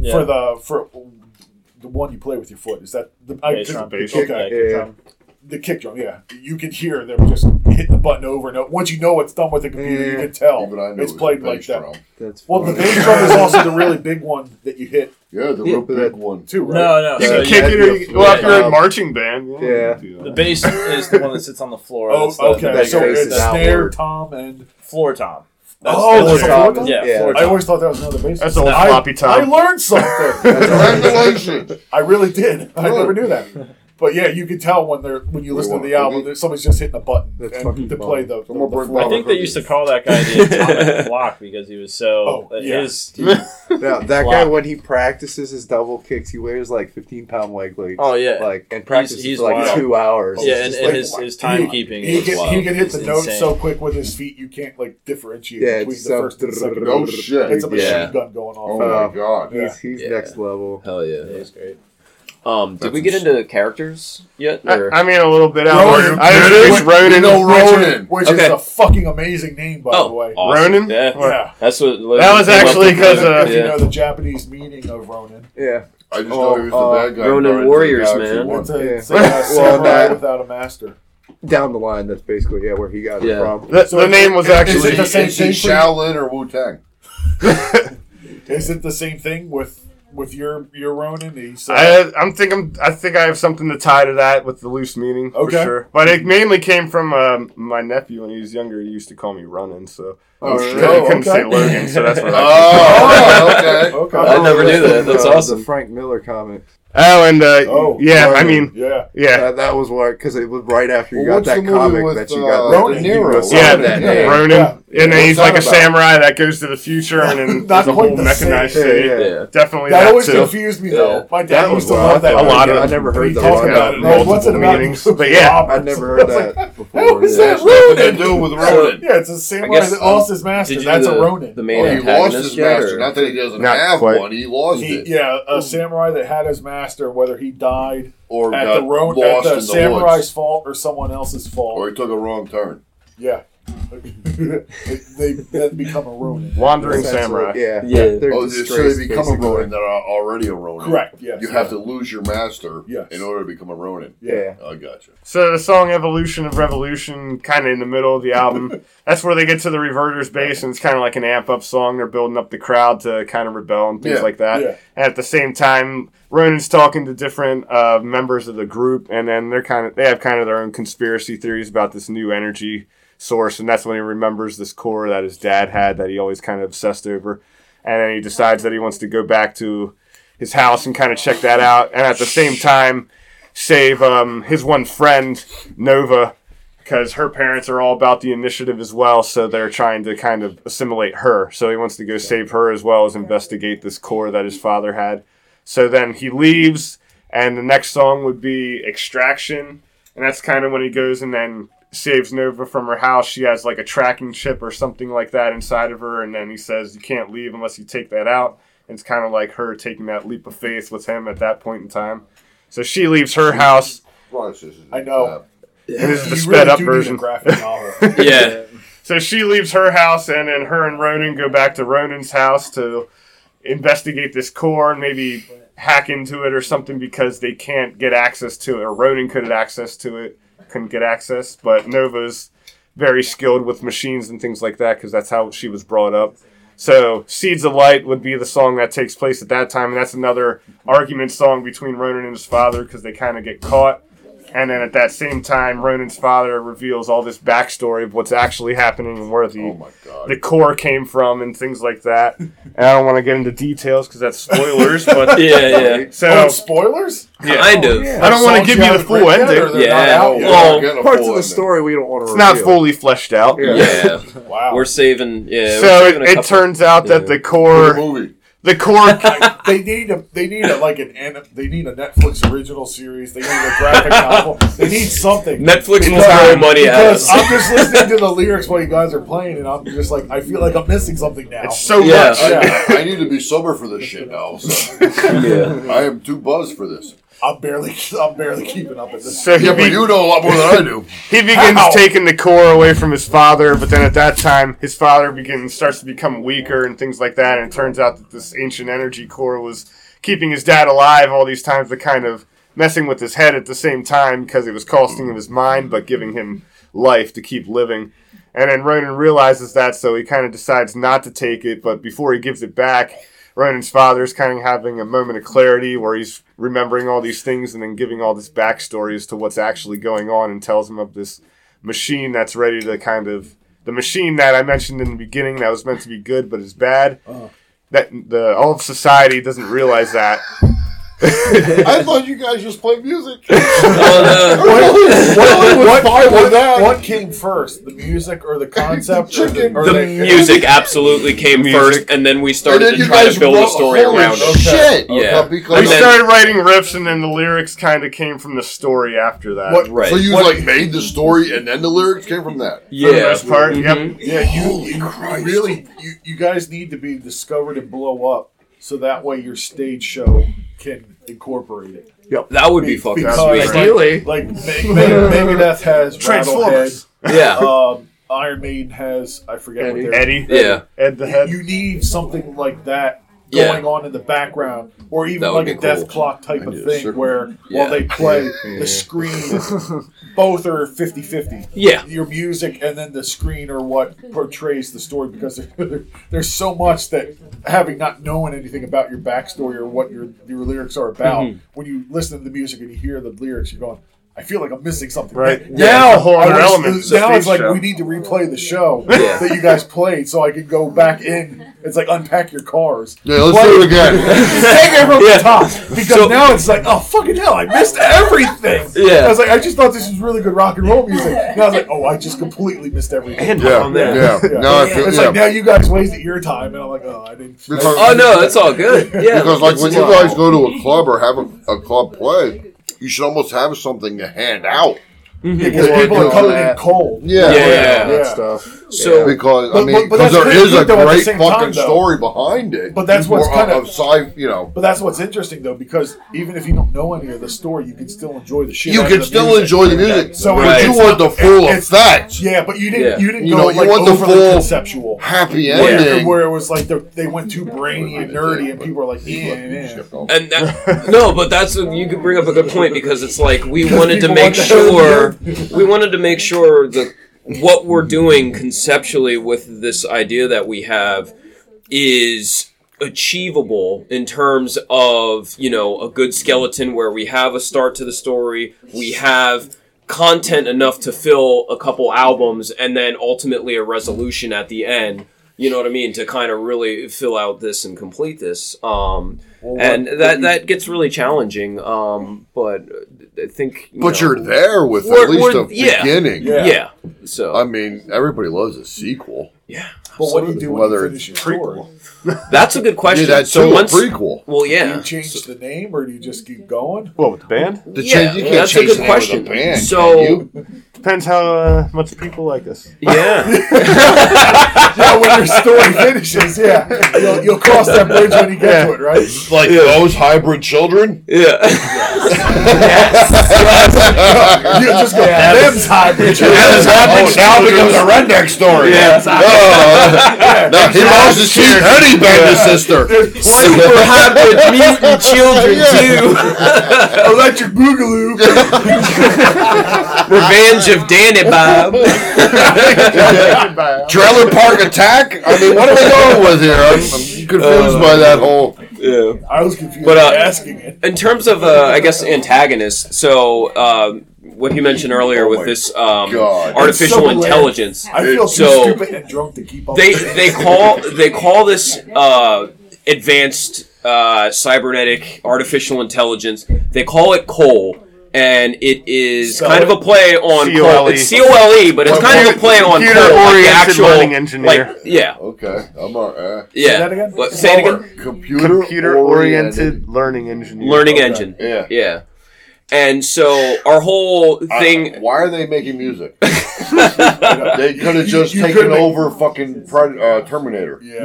Yeah. for the for the one you play with your foot. Is that the I, Bass drum. bass Okay, drum. Like, Yeah. drum. the kick drum. Yeah, you can hear them just hitting the button over and over. Once you know it's done with the computer, you can tell Even I know it's it played like that. drum. That's Well, the bass drum is also the really big one that you hit Yeah, the Yeah, real big one. too, right? No, no. Yeah, So You you- kick it or you, well, if you're Yeah. in marching band. Yeah. you do that. the bass is the one that sits on the floor. Oh, the, okay. that so it's snare, tom, and floor tom. oh, floor that's a floor tom. Yeah, Yeah. floor I tom. always thought that was another bass. That's drum. old I- floppy tom. I learned something. Congratulations. I really did. I never knew that. But yeah, you can tell when they're when you listen to the album, cookie? that somebody's just hitting a button That's and to fun. play the. the, Someone the bring floor. I think they used to call that guy the atomic block because he was so Oh, yeah. his. Now, that guy Wow. when he practices his double kicks, he wears like 15 pound leg weights. Oh yeah, like and practices he's for like wild. two hours. yeah, and, and like, his his He- timekeeping. He is can he can hit the notes insane. so quick with his feet you can't like differentiate Yeah, between the first and the second. No shit. It's a machine Yeah. gun going off. Oh Uh, my god. He's he's next level. Hell yeah. Yeah, he's great. Um, did That's we get ins- into characters yet? Or? I, I mean, a little bit out. Ronan. I introduced We Ronan. know Which, Ronan. is, which Okay. is a fucking amazing name, by the oh, way. awesome. Ronan? Yeah. Yeah. That's what. That was actually 'cause, uh, if you know the Japanese meaning of Ronin. Yeah, I just Oh, know he was the uh, bad guy. in Ronin Guardians of the Warriors, man. one. It's a, it's a Well, samurai that- without a master. down the line. That's basically yeah where he got Yeah. it from. The, So the name it- was is actually it the same Is thing? Shaolin or Wu Tang? Is it the same thing with with your your Ronin? Uh, I, I'm think I'm, I think I have something to tie to that with the loose meaning Okay. for sure. But it mainly came from um, my nephew when he was younger. He used to call me Running, so Oh, he shit. Oh, couldn't say okay. Logan, so that's what I. Oh, okay. okay. I never knew that. That's Uh, awesome. The Frank Miller comic. Oh, and uh, Oh, yeah, I mean, yeah. yeah, That, that was what because it was right after you Well, got that comic with, that you uh, got. Ronan? that you Ronan. assigned yeah, that yeah. name. Ronan, Yeah. and then he's like a that about? samurai that goes to the future, and then Not there's a whole the mechanized same. city. Yeah, Yeah. Definitely That that, always too. confused me though. Yeah. My dad That used to love that. A lot movie. of- I never heard He the talked about it. Yeah, Like, what's it multiple about? meanings. He was But yeah. I never heard that before. How is yeah. that Nothing Ronin? do with Ronan. Yeah, it's a samurai guess, that lost his master. Did you That's do a the, Ronin. the main Oh, he lost his yet, master. or- Not that he doesn't Not have quite. one. He lost He, it. yeah, a samurai that had his master, whether he died Or at got the Ron- at the in the samurai's woods. fault or someone else's fault. Or he took a wrong turn. yeah, they then become a Ronin. Wandering samurai. Yeah, Yeah. They're Oh, so they disgraced, become a basically. Ronin that are already a Ronin. Correct. Yes. You have to lose your master Yes. in order to become a Ronin. Yeah. I gotcha. So the song "Evolution of Revolution," kind of in the middle of the album, that's where they get to the Reverters base, and it's kind of like an amp up song. They're building up the crowd to kind of rebel and things Yeah, like that. yeah. And at the same time, Ronan's talking to different uh, members of the group, and then they're kind of they have kind of their own conspiracy theories about this new energy source, and that's when he remembers this core that his dad had that he always kind of obsessed over, and then he decides that he wants to go back to his house and kind of check that out, and at the same time save um, his one friend Nova because her parents are all about the initiative as well, so they're trying to kind of assimilate her. So he wants to go save her as well as investigate this core that his father had. So then he leaves, and the next song would be Extraction, and that's kind of when he goes and then saves Nova from her house. She has like a tracking chip or something like that inside of her, and then he says you can't leave unless you take that out. And it's kind of like her taking that leap of faith with him at that point in time. So she leaves her house. Christ, this I know. And this is the You sped really up do need a version. graphic novel. Yeah. So she leaves her house, and then her and Ronan go back to Ronan's house to investigate this core and maybe hack into it or something because they can't get access to it. Or Ronan could have access to it, couldn't get access. But Nova's very skilled with machines and things like that because that's how she was brought up. So Seeds of Light would be the song that takes place at that time, and that's another argument song between Ronan and his father because they kind of get caught And then at that same time, Ronan's father reveals all this backstory of what's actually happening and where the Oh the core came from and things like that. And I don't want to get into details because that's spoilers, but Yeah, yeah. so Oh, spoilers? Yeah. kind of. I don't want to give you you the full ending. Yeah. not? Well, Getting a Parts of the ending. story we don't want to It's not fully fleshed out. Yeah. Wow. We're saving. Yeah. So saving it, a it turns out that yeah. the The core, movie. The core, they need a they need a like an they need a Netflix original series. They need a graphic novel. They need something. Netflix will throw money at us. I'm just listening to the lyrics while you guys are playing, and I'm just like, I feel like I'm missing something now. it's so Yeah. much. Yeah. I, I need to be sober for this shit now. So. Yeah. I am too buzzed for this. I'm barely I'm barely keeping up with this. So he, Yeah, but you know a lot more than I do. he begins How? taking the core away from his father, but then at that time, his father begins starts to become weaker and things like that. And it turns out that this ancient energy core was keeping his dad alive all these times, but kind of messing with his head at the same time because it was costing him his mind, but giving him life to keep living. And then Ronan realizes that, so he kind of decides not to take it. But before he gives it back, Ronan's father's kind of having a moment of clarity where he's remembering all these things and then giving all this backstory as to what's actually going on and tells him of this machine that's ready to kind of the machine that I mentioned in the beginning that was meant to be good but is bad. Uh-huh. That the all of society doesn't realize that. I thought you guys just played music. Oh, what, what, fine with what- that. what came first, the music or the concept? or Chicken. or no. the music absolutely came first, and then we started then to you try to build a story holy around it. Shit. Yeah. Okay, We then- started writing riffs and then the lyrics kind of came from the story after that. What- Right. so you What- like made the story and then the lyrics came from that. For the yeah. most part, Mhm. yep. Yeah, you, Holy you Christ. really you, you guys need to be discovered and blow up, so that way your stage show can incorporate it. Yep. That would be fucking Because, sweet. like- Ideally. Like Meg- Meg- Megadeth has Transformers. Yeah. Um, Iron Maiden has I forget Eddie. what they're Eddie, Yeah. Ed the Head. You need something like that Yeah. going on in the background, or even like a be Dethklok type I of thing circle. where Yeah. while they play Yeah. the screen, both are 50-50. Yeah. your music and then the screen are what portrays the story because there's so much that having not known anything about your backstory or what your your lyrics are about Mm-hmm. when you listen to the music and you hear the lyrics you're going I feel like I'm missing something. Right. Now, Yeah, it's a whole I other element. Now it's like show. we need to replay the show Yeah. that you guys played so I can go back in. It's like unpack your cars. Yeah, let's Play- do it again. Take it from Yeah. the top because So- now it's like, oh fucking hell, I missed everything. Yeah. I was like, I just thought this was really good rock and roll music. Now I was like, oh, I just completely missed everything. And Yeah, on there. yeah. Yeah. Now I feel It's yeah. like now you guys wasted your time, and I'm like, oh, I didn't. Because- Oh no, it's all good. Yeah. because like when you guys go to a club or have a, a club play, you should almost have something to hand out. Mm-hmm. because Or people do are coming in cold. Yeah. Yeah. that Yeah. stuff. So Because But- I mean, but- but because that's there pretty is a though, great fucking time, story behind it. But that's what's kind of of. sci, you know. But that's what's interesting though, because even if you don't know any of the story, you can still enjoy the shit. You can still music. enjoy the music, So but Right. you it's want not- the full it's- effect. Yeah, but you didn't. Yeah. You didn't You go know, you like want the overly full conceptual. Happy ending. where it was like they went too brainy and nerdy, and people were like, yeah, yeah. and that, no, but that's you could bring up a good point because it's like we wanted to make sure we wanted to make sure that what we're doing conceptually with this idea that we have is achievable in terms of you know a good skeleton where we have a start to the story we have content enough to fill a couple albums and then ultimately a resolution at the end. You know what i mean? To kind of really fill out this and complete this. Um and that that gets really challenging um but i think you But know, you're there with We're- at least a yeah. beginning. Yeah. yeah so I mean, everybody loves a sequel. yeah But what do you do when Whether you finish your it's story? that's a good Yeah, question that's so so once prequel. well Do yeah you change the name, or do you just keep going? Well, with the band? The Yeah, change, you can't that's a good the name of the question. band, So- can you? Depends how uh, much people like us. yeah Yeah, when your story finishes, yeah, you'll, you'll cross that bridge when you get to it, right? like those hybrid children. yeah You just go, them's hybrid. That is happening now becomes a Redneck story. Yeah. Oh, no, he loves to see Eddie bang his sister. super hybrid mutant children too Electric Boogaloo. revenge of danny bob Trailer park attack. I mean, what are we going with here? I'm, I'm confused by that whole. yeah I was confused But, uh, by asking it. in terms of uh, I guess antagonists, so um, what he mentioned earlier Oh with this um, artificial so intelligence. I feel too So- stupid and drunk to keep up. They they call they call this uh, advanced uh, cybernetic artificial intelligence. They call it Cole. And it is Spell kind it. of a play on C-O-L-E. Cole. It's C O L E, but it's kind of a play on Cole, like the Computer-oriented actual, learning engineer. like yeah, Okay, I'm all right. yeah. that again? What, say it again. Computer, Computer oriented learning engineer. Learning Okay. engine. Yeah. Yeah. And so our whole thing. Uh, why are they making music? they could have just You taken could've- over fucking Pred- uh, Terminator. Yeah.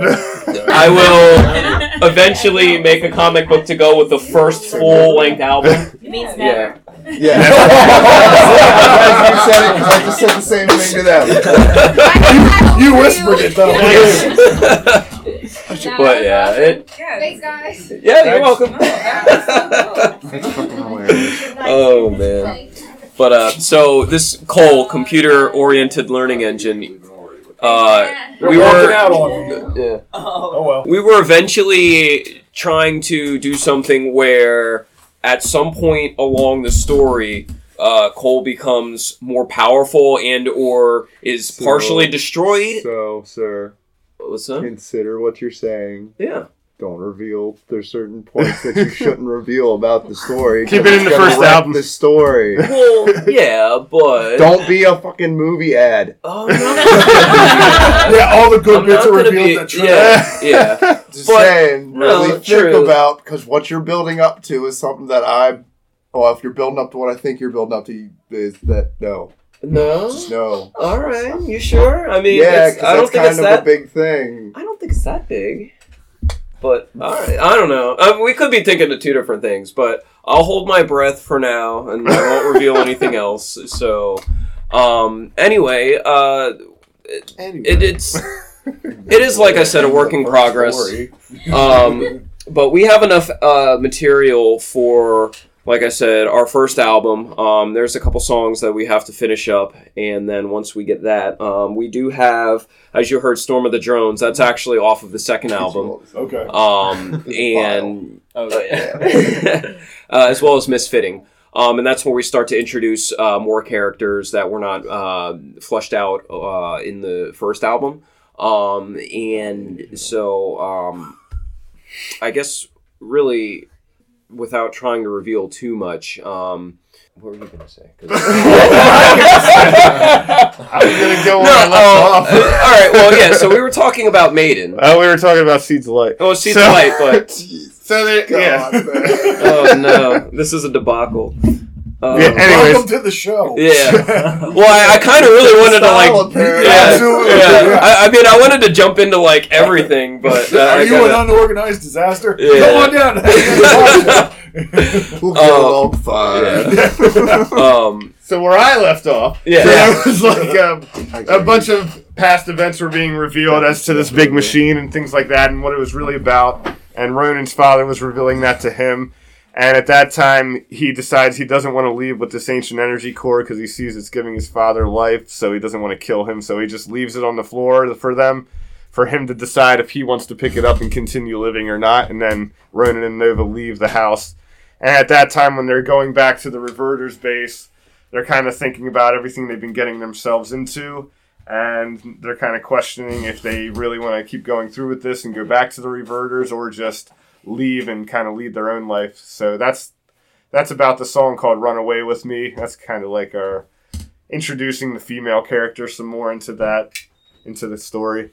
I will eventually make a comic book to go with the first full length album. It means Yeah. never. Yeah. you said it because I just said the same thing to them. You whispered it though. But yeah, it, Thanks, guys. yeah, you're welcome. That's fucking hilarious. Oh man. But uh, so this Cole computer oriented learning engine, uh, They're we walking were out on you. yeah. Oh well. we were eventually trying to do something where at some point along the story uh, cole becomes more powerful and or is So- partially destroyed. So, sir, what's that? consider what you're saying. yeah Don't reveal. There's certain points that you shouldn't reveal about the story. Keep 'cause it in the first wreck album. The story. well yeah but Don't be a fucking movie ad. oh, no. Yeah, all the good I'm bits not are revealed be- that true. yeah yeah Just But- saying, no, really think true. about because what you're building up to is something that I. Well, if you're building up to what I think you're building up to, is that no, no no. all right you sure i mean Yeah, it's, because i don't that's think kind it's of that a big thing. I don't think it's that big. But all right, I don't know. Uh, we could be thinking of two different things, but I'll hold my breath for now, and I won't reveal anything else. So, um, anyway, uh, it, it, it's it is like I said, a work in progress. Um, but we have enough uh, material for, like I said, our first album. Um, there's a couple songs that we have to finish up, and then once we get that, um, we do have, as you heard, "Storm of the Drones." That's actually off of the second album. Okay. Um, and uh, uh, as well as misfitting. Um, and that's where we start to introduce uh, more characters that were not uh, fleshed out uh, in the first album. Um, and so um, I guess really, without trying to reveal too much, um, what were you gonna say? I was gonna go where I No, left oh, off. all right. Well, yeah. So we were talking about Maiden. Oh, we were talking about Seeds of Light. Oh, Seeds So- of Light, but So there, yeah. oh no, this is a debacle. Um, Yeah, anyways. Welcome to the show. Yeah. Well, I, I kind of really wanted to like. apparently. Yeah, Absolutely. yeah. I, I mean, I wanted to jump into like everything, but uh, Are I you gotta- an unorganized disaster? Yeah. Come on down. We'll Uh, go on fine. um, So where I left off, Yeah. there was like a, a bunch of past events were being revealed as to this big machine and things like that, and what it was really about. And Ronan's father was revealing that to him. And at that time, he decides he doesn't want to leave with this ancient energy core because he sees it's giving his father life, so he doesn't want to kill him. So he just leaves it on the floor for them, for him to decide if he wants to pick it up and continue living or not. And then Ronan and Nova leave the house. And at that time, when they're going back to the Reverters base, they're kind of thinking about everything they've been getting themselves into. And they're kind of questioning if they really want to keep going through with this and go back to the Reverters or just leave and kind of lead their own life. So that's that's about the song called "Run Away with Me." That's kind of like our introducing the female character some more into that into the story.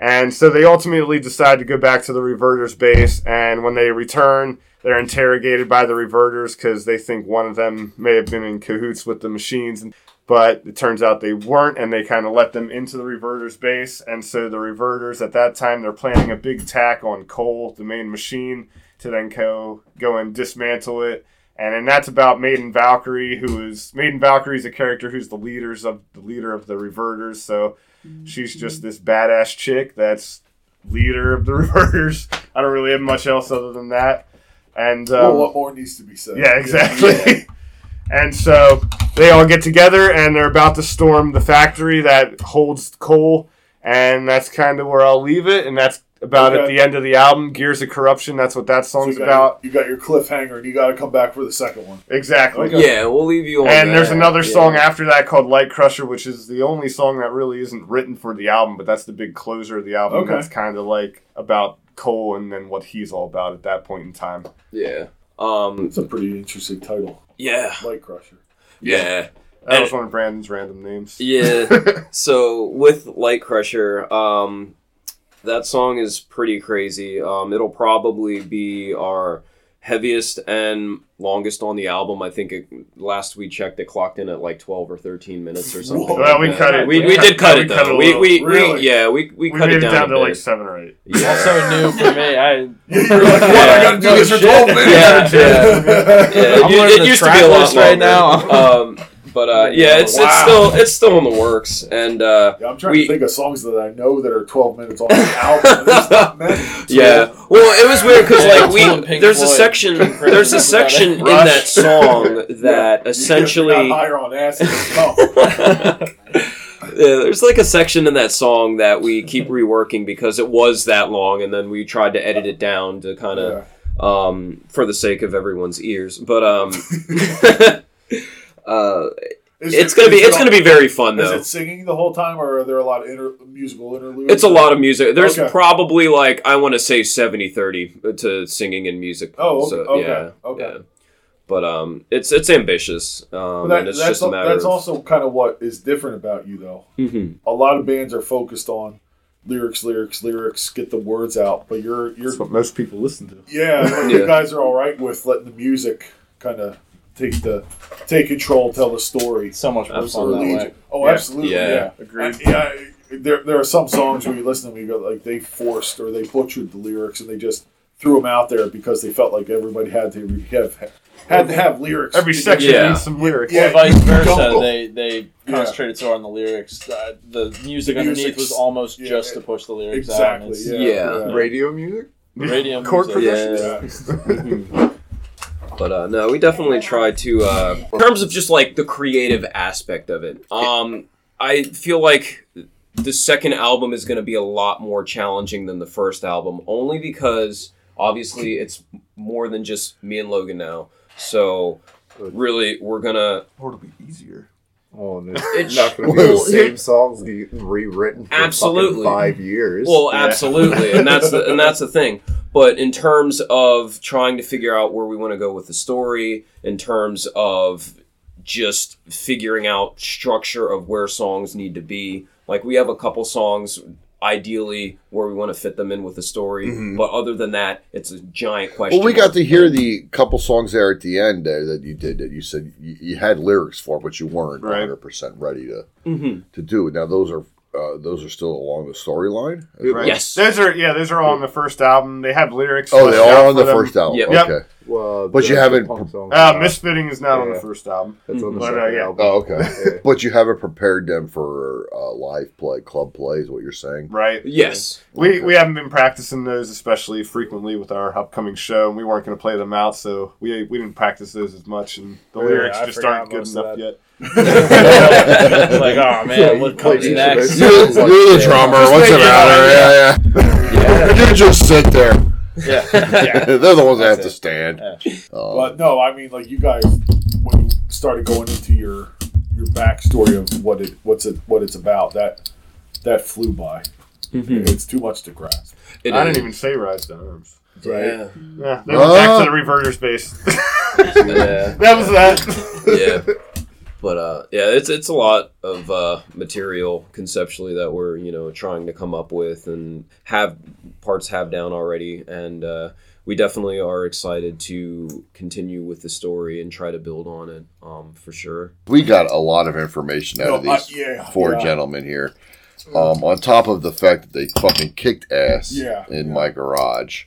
And so they ultimately decide to go back to the Reverters base. And when they return, they're interrogated by the Reverters because they think one of them may have been in cahoots with the machines. But it turns out they weren't, and they kind of let them into the Reverters base. And so the Reverters, at that time, they're planning a big attack on Cole, the main machine, to then go, go and dismantle it. And and that's about Maiden Valkyrie, who is Maiden Valkyrie is a character who's the leaders of the leader of the Reverters. So she's just this badass chick that's leader of the Reverters. I don't really have much else other than that. And um, well, what more needs to be said? yeah, exactly. and so they all get together and they're about to storm the factory that holds Cole. And that's kind of where I'll leave it. And that's about at the end of the album, Gears of Corruption. That's what that So song's you got, about. you got your cliffhanger, and you got to come back for the second one. Exactly. Okay. Yeah, we'll leave you on. And there's another Yeah. song after that called Light Crusher, which is the only song that really isn't written for the album, but that's the big closer of the album. Okay. That's kind of like about Cole and then what he's all about at that point in time. Yeah. Um. It's a pretty interesting title, Yeah. Light Crusher. Yeah. That And- was one of Brandon's random names. Yeah. so with Light Crusher, um, that song is pretty crazy. Um, it'll probably be our heaviest and longest on the album. I think it, last we checked, it clocked in at like twelve or thirteen minutes or something. Whoa. like Well, we that. cut it- We, we we cut- did cut we it cut though. a We, we, Really? we yeah we, we, We cut made it down, down to bit. like seven or eight. Yeah. Also new for me. I You're like, what? I got to do this for 12 minutes. Yeah, yeah. Yeah, I'm it, it the used to be a lot list right now. Um, but uh, yeah, it's it's still it's still in the works, and uh, Yeah, I'm trying We- to think of songs that I know that are 12 minutes on the album. There's not yeah. Well, it was weird because like we there's a section there's a section in that song that You're essentially higher on acid. Yeah, there's like a section in that song that we keep reworking because it was that long, and then we tried to edit it down to kind of Yeah. um, for the sake of everyone's ears. But um, uh, Is it's it- gonna be it it's all- gonna be very fun though. Is it singing the whole time, or are there a lot of inter- musical interludes? It's a lot of music. There's Okay. probably like I want to say 70-30 to singing and music. Oh, okay, So, okay, yeah, okay. yeah. But um, it's it's ambitious, um, that- and it's that's just a al- matter that's of. also kind of what is different about you, though. Mhm. A lot of bands are focused on lyrics, lyrics, lyrics, get the words out. But you're you're That's what most people listen to. yeah, Yeah. you guys are all right with letting the music kind of take the take control, tell the story. so much more fun that way. Oh, Yeah. absolutely. Yeah. Yeah. Agreed. I- yeah. There, there are some songs where you listen to them, you go like they forced or they butchered the lyrics and they just threw them out there because they felt like everybody had to have had to have lyrics. Every section Yeah. needs some lyrics. Yeah. Or vice versa, Jungle. they they Yeah. concentrated so on the lyrics. Uh, the music The underneath music's- was almost yeah, just it- to push the lyrics out. Exactly. it's- Yeah. Yeah. Radio music? Radio Chord music. progressions. But uh, no, we definitely try to. Uh, in terms of just like the creative aspect of it, um, I feel like the second album is going to be a lot more challenging than the first album, only because obviously it's more than just me and Logan now. So really, we're gonna. Or it'll be easier. Oh, and it's It's not going to be the same songs getting rewritten for Absolutely. five years. Well, Yeah. absolutely, and that's the, and that's the thing. But in terms of trying to figure out where we want to go with the story, in terms of just figuring out structure of where songs need to be, like we have a couple songs ideally where we want to fit them in with the story, but other than that, it's a giant question. Well, we got to hear the couple songs there at the end there that you did that you said you, you had lyrics for, but you weren't Right. 100 percent ready to Mhm. to do it. Now those are uh, those are still along the storyline. as well? Yes. Those are yeah, those are all on the first album. They have lyrics. Oh, they are on the them. first album. Yep. Okay. Well, But you haven't- punk Uh, Misfitting is not on the first album. That's on the But, uh, second yeah. album. Oh, okay. But you haven't prepared them for uh, live play, club play, is what you're saying. Right. Yes. We we haven't been practicing those especially frequently with our upcoming show, and we weren't going to play them out, so we we didn't practice those as much, and the Yeah, lyrics I just aren't good enough yet. Like, oh man, what comes Played next? You're, those. you're the drummer. What's the make it matter? Yeah, yeah. You just sit there. Yeah, yeah. They're the ones that have That's to stand. Yeah. Um, But no, I mean, like you guys, when you started going into your your backstory of what it what's it what it's about, that that flew by. It's too much to grasp. It I is. didn't even say Rise to Arms. Right. Yeah. Yeah, they went back Uh. to the Reverters base. Yeah. that was that. yeah. But uh, yeah, it's it's a lot of uh, material conceptually that we're you know trying to come up with and have parts have down already, and uh, we definitely are excited to continue with the story and try to build on it um, for sure. we got a lot of information out of No, I- these yeah, four yeah. gentlemen here. Um, on top of the fact that they fucking kicked ass Yeah, in yeah. my garage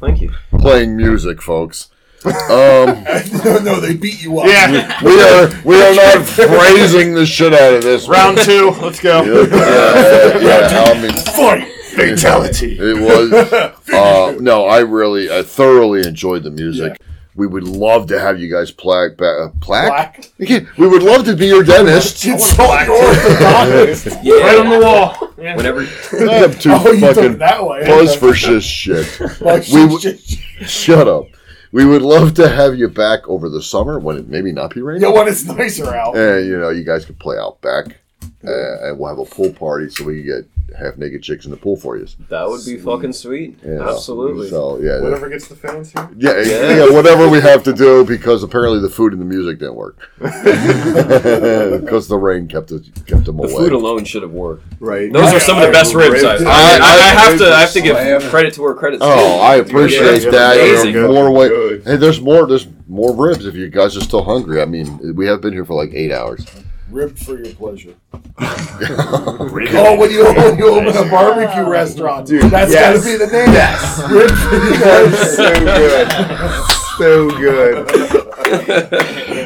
Thank you. playing music, folks. Um, no, no, they beat you up. Yeah, we are we are not phrasing the shit out of this. one. round two. Let's go. Yeah, yeah, I mean, Fight. Fatality. It was. Uh, no, I really, I thoroughly enjoyed the music. We would love to have you guys plaque. Ba- uh, plaque? Black. We would love to be your dentist. It's so orthodox. Yeah. Right on the wall. Yeah. Whenever I am too Oh, you took fucking it that way. buzz for shit shit. Like, We w- shit, shit. Shut up. We would love to have you back over the summer when it maybe not be raining. Yeah, when it's nicer out. And you know, you guys could play out back, uh, and we'll have a pool party so we can get half naked chicks in the pool for you. that would be fucking sweet. Yeah. Absolutely. So yeah, Whatever gets the fans here. yeah, Yeah. yeah, whatever we have to do because apparently the food and the music didn't work because the rain kept it, kept them The away. The food alone should have worked. Right. Those are some of the best ribs. I, I, I, I have to. I have to give credit to where credit's due. Oh, I appreciate Yeah, that. amazing. There more way. Good. Hey, there's more. There's more ribs if you guys are still hungry. I mean, we have been here for like eight hours. Ribbed for your pleasure. Oh, when you, when you open a barbecue restaurant, Dude, that's yes. got to be the name. Yes. Ribbed for your so good. So good.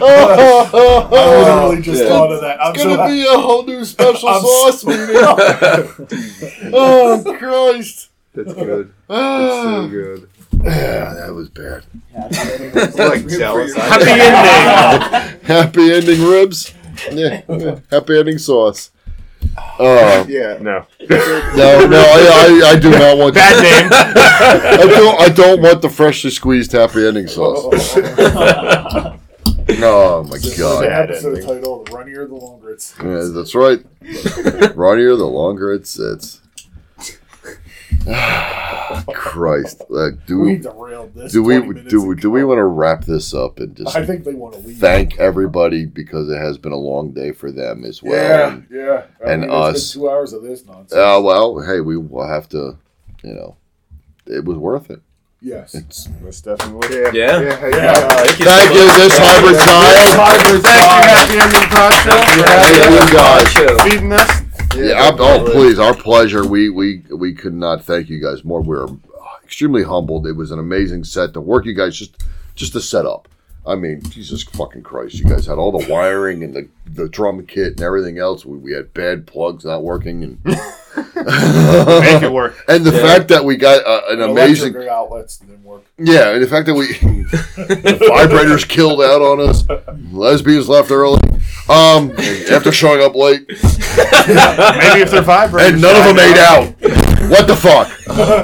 oh I literally just Yeah. thought of that. I'm It's gonna be a whole new special I'm sauce so- meeting. oh Christ! That's good. That's so Ah. good. Yeah, that was bad. It's like jealous. Happy ending. Happy ending ribs. Yeah, yeah. happy ending sauce. Uh, Yeah. No. no, no, I, I, I do not want Bad name. I don't. I don't want the freshly squeezed happy ending sauce. Oh my the god! episode ending. title: Runnier the Longer It's." Yeah, that's right. Runnier, the longer it sits. Christ, like, do We we derailed this. do we do we, do we want to wrap this up and just I think they want to leave. thank everybody because it has been a long day for them as well. Yeah, And, yeah. I and mean, it's been us. two hours of this nonsense. uh, well, hey, we will have to, you know, it was worth it. yes. It's Most definitely. Yeah. Yeah. Yeah. hey, Yeah. uh, Thank you. thank so you, much. this hybrid child. Thank you, Happy Ending Pod Show. Thank you guys. Show. Feeding us. Yeah, I'm- oh please, our pleasure. We we we could not thank you guys more. We're extremely humbled. It was an amazing set. The work you guys just just to set up. I mean, Jesus fucking Christ! You guys had all the wiring and the, the drum kit and everything else. We, we had bad plugs not working, and Make it work. and the fact that we got uh, an amazing Electric outlets didn't work. yeah, and the fact that we the vibrators killed out on us, lesbians left early, um, after showing up late, Maybe if they're vibrators. and none of them made out. What the fuck?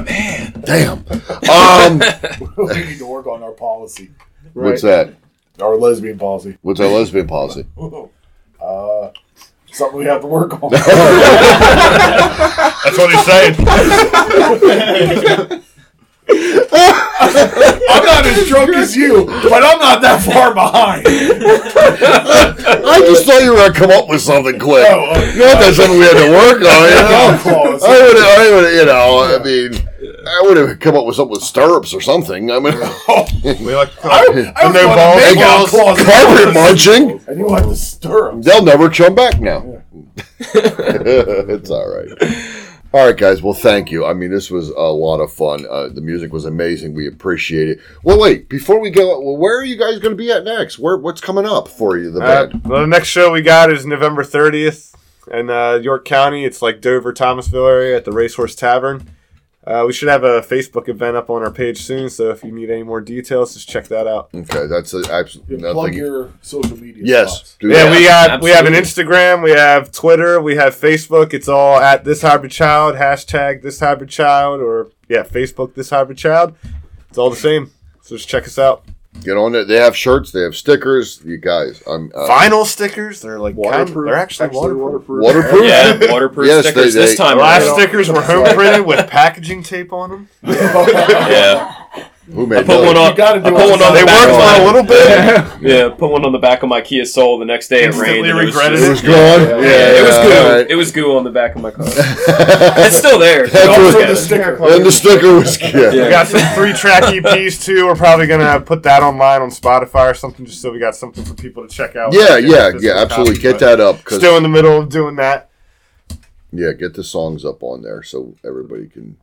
Man. Damn. Um, we need to work on our policy, what's that? our lesbian policy. What's our lesbian policy? Uh, something we have to work on. That's what he's saying. I'm not as drunk as you, but I'm not that far behind. I just thought you were gonna come up with something quick. Oh, oh. Not that oh. something we had to work on. You know? I would, I would, you know, I mean, I would have come up with something with stirrups or something. I mean, We like to call I, it. I was no gonna balls, make no out balls. clauses. carpet munching. And you like to stir 'em. They'll never come back now. it's all right. All right, guys. Well, thank you. I mean, this was a lot of fun. Uh, the music was amazing. We appreciate it. Well, wait. Before we go, well, where are you guys going to be at next? Where What's coming up for you, the Uh, band? well, the next show we got is November 30th in uh, York County. It's like Dover, Thomasville area at the Racehorse Tavern. Uh, we should have a Facebook event up on our page soon, so if you need any more details, just check that out. Okay, that's a, absolutely Plug nothing. your social media. Yes. spots. Yeah, that. we got we have an. Instagram, we have Twitter, we have Facebook. It's all at this hybrid child hashtag this hybrid child or yeah Facebook this hybrid child. It's all the same. So just check us out. Get on it. They have shirts. They have stickers. You guys, I'm uh, Vinyl stickers. They're like kind, Waterproof. they're actually, waterproof. waterproof. Yeah, waterproof Yes, stickers they- this time last around. stickers were home printed with packaging tape on them. Yeah, Who made I put one on. You gotta do I put it one on They the worked of for a little bit. Yeah, put one on the back of my Kia Soul the next day it Instantly rained. and it was regretted just- It was gone. Yeah, Yeah, it was goo. all right. It was goo on the back of my car. it's still there. That's Don't what- the sticker. And the sticker was yeah. Yeah. We got some three track EPs too. We're probably gonna put that online on Spotify or something, just so we got something for people to check out. Yeah, yeah, yeah, absolutely. Get that up Still in the middle of doing that. yeah, get the songs up on there so everybody can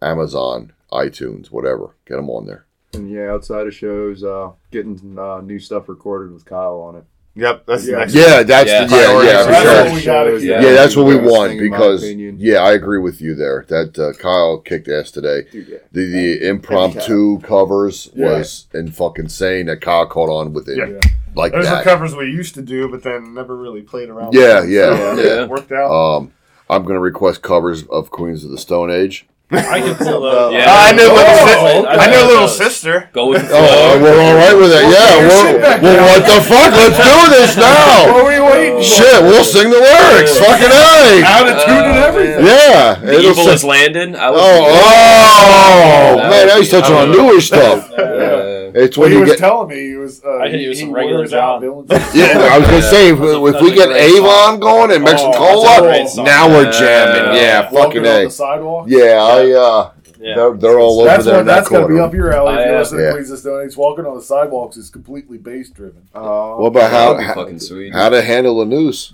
Amazon, iTunes, whatever. Get them on there. And yeah, outside of shows, uh, getting uh, new stuff recorded with Kyle on it. Yep, that's the Yeah. next. Yeah, that's Yeah. the, yeah, yeah, for That's sure. what we. Yeah. Yeah, that's what we want thing in my because yeah, I agree with you there. That uh, Kyle kicked ass today. Dude, yeah. The the impromptu covers Yeah. was in fucking insane that Kyle caught on with it Yeah. like Those are covers we used to do, but then never really played around. Yeah, with. yeah, So, yeah. It worked out. Um, I'm gonna request covers of Queens of the Stone Age. I can pull those. Oh, yeah. I knew little, Oh, sis- okay. I knew little sister. Go with the Oh, flow. we're all right with it. Yeah, we're, well, what the fuck? Let's do this now. What are we waiting for? Shit, we'll sing the lyrics. Fucking a. Attitude and oh, everything. Yeah, The it'll evil say- has landed. I was, Oh, oh, man, would now he's touching on would- newish stuff. Uh, It's Well, when he you was get. telling me he was. Uh, I think he was some regular out John. Yeah, I was gonna say if, if we get Avon going and Mexican Oh, that's a Cola, great song. now we're jamming. Yeah, Walking fucking on a. the sidewalk. Yeah, I. uh Yeah. They're, they're all over That's there what. that That's gonna be up your alley. If you uh, listen yeah. to Queens of walking on the sidewalks is completely bass driven. Oh, What about how how, fucking sweet. how to handle a noose?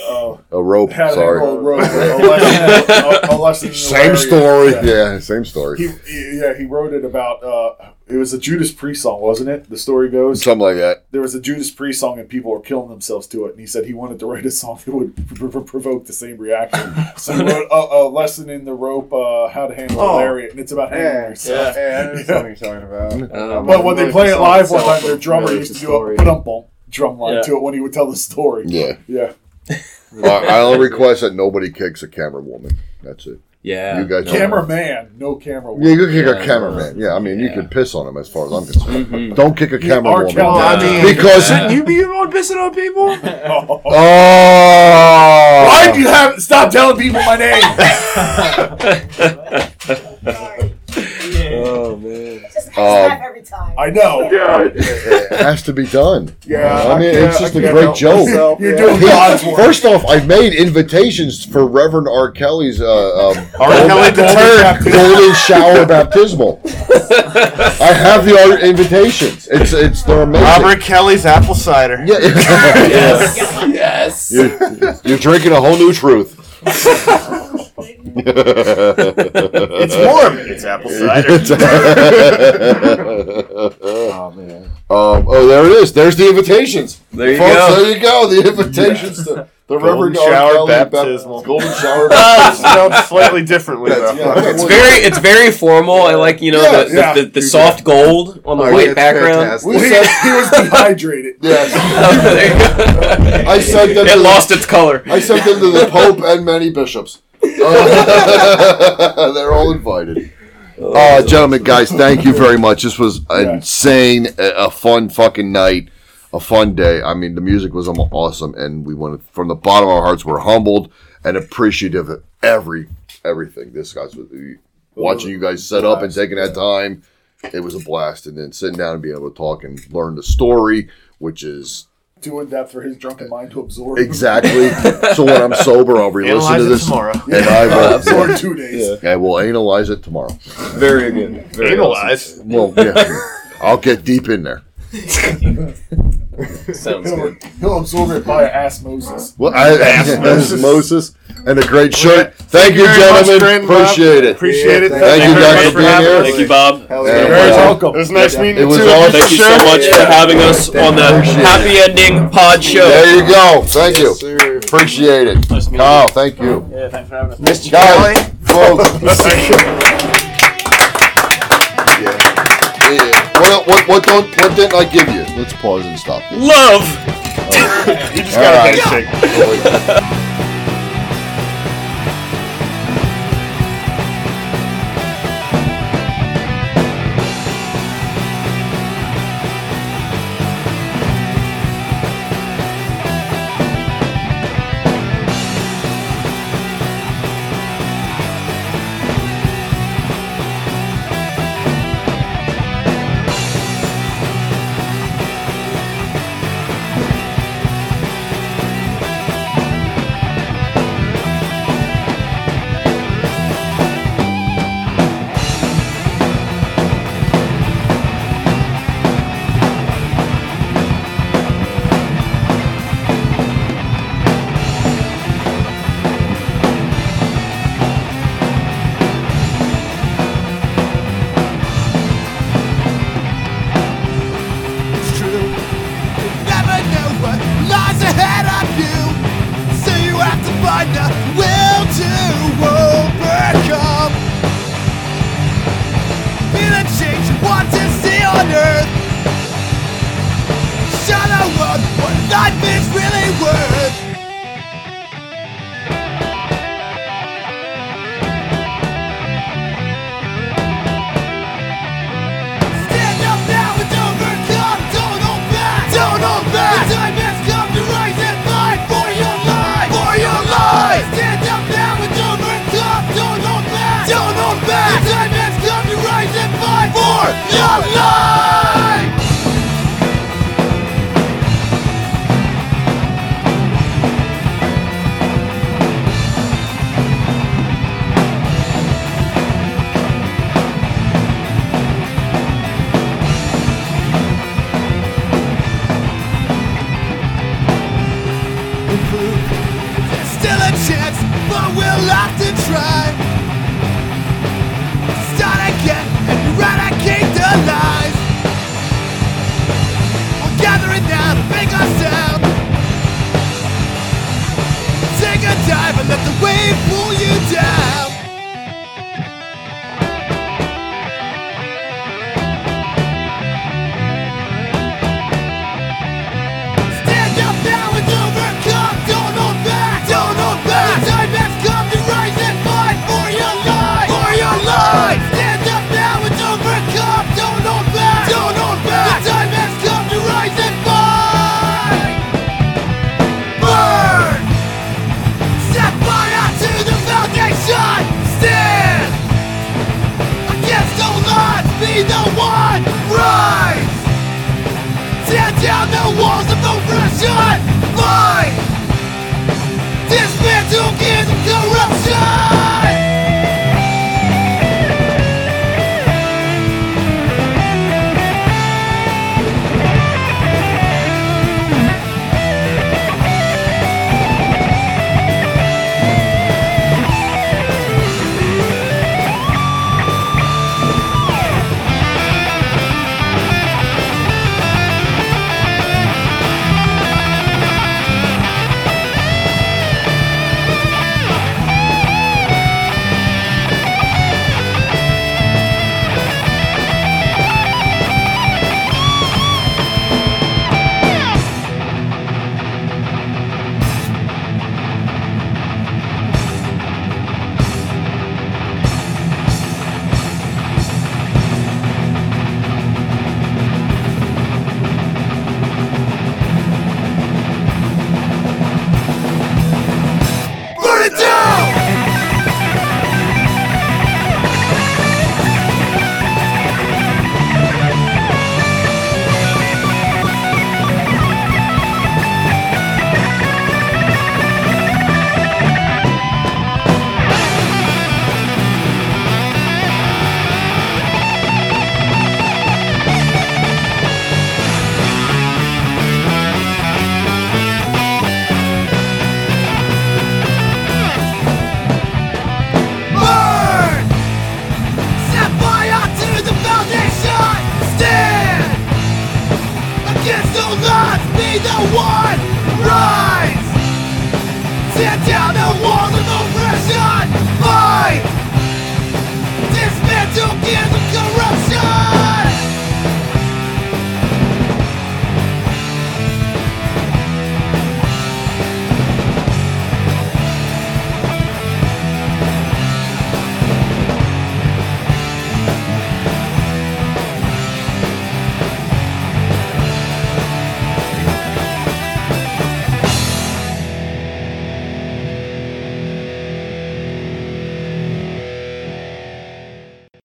Oh, A rope. Sorry. a road, a lesson, a, a lesson in Same story. Yeah. Yeah, same story. He, he, yeah, he wrote it about. Uh, it was a Judas Priest song, wasn't it? The story goes Something like that. there was a Judas Priest song and people were killing themselves to it, and he said he wanted to write a song that would pr- pr- provoke the same reaction. So he wrote a, a lesson in the rope, uh, how to handle Oh. a lariat, and it's about handling Yeah, yourself. yeah, I know what you're talking about. Um, But when they play it live one time, their drummer with used to do a story. put bump drum line Yeah. to it when he would tell the story. Yeah. Yeah. I, I only request that nobody kicks a camera woman. That's it. Yeah. You guys don't- Cameraman, no camera. Yeah, you can kick Yeah, a cameraman. Yeah, I mean, you yeah. can piss on him as far as I'm concerned. Mhm. Don't kick a camera woman. Kelly. I mean, Because- shouldn't you be the one pissing on people? Oh. Oh! Why do you have stop telling people my name? Oh man. Just Um, laugh every time. I know. It has to be done. Yeah, I mean, can't- it's just a great joke. myself, You're yeah. doing God's work. First off, I've made invitations for Reverend R. Kelly's uh, um, R. Kelly the turd. golden shower baptismal. I have the other invitations. It's it's they're amazing. Robert Kelly's apple cider. Yeah. Yes. yes. You're, you're drinking a whole new truth. It's warm. It's apple cider. Oh man. Um, oh, there it is. There's the invitations. There you Folks, go. there you go. The invitations to the Golden Reverend shower Kelly bap- baptismal. golden shower baptismal. spelled slightly differently though. Yeah, It's very, it's very formal. I like, you know, Yeah, the, the, yeah. the, the soft gold on the Oh, white background. We He, said he was dehydrated. yes. There you go. I sent them. it to lost the, its color. I sent them to the Pope and many bishops. Uh, they're all invited. Uh, gentlemen, guys, thank you very much. This was insane, a, a fun fucking night, a fun day. I mean, the music was awesome, and we wanted from the bottom of our hearts, we're humbled and appreciative of every everything. This guys was watching you guys set up and taking that time. It was a blast, and then sitting down and being able to talk and learn the story, which is Too in depth for his drunken mind to absorb. exactly. so when I'm sober, I'll re-listen Analyze to this tomorrow. and I will. Absorb two days. Yeah. I will analyze it tomorrow. Very good. Very Analyze. Well, yeah, I'll get deep in there. Sounds He'll, good. he'll absorb it by osmosis. Well, I, Osmosis. Moses and a great shirt. Thank you, very much, gentlemen. Brandon, Bob. Appreciate it. Appreciate it. Yeah, Thank you guys for being having here. Thank you, Bob. Hell Yeah. yeah. Very Uh, welcome. It was nice meeting It you was too. awesome. Thank you so Sure. much for having us on the Happy Ending Pod Show. There you go. Thank you. Yes, sir. Appreciate it. Nice meeting Kyle, thank you. Yeah, thanks for having us. Mr. Guys, Kelly. folks. What, what, what, don't, what didn't I give you? Let's pause and stop. this. Love. You just All got a right. handshake.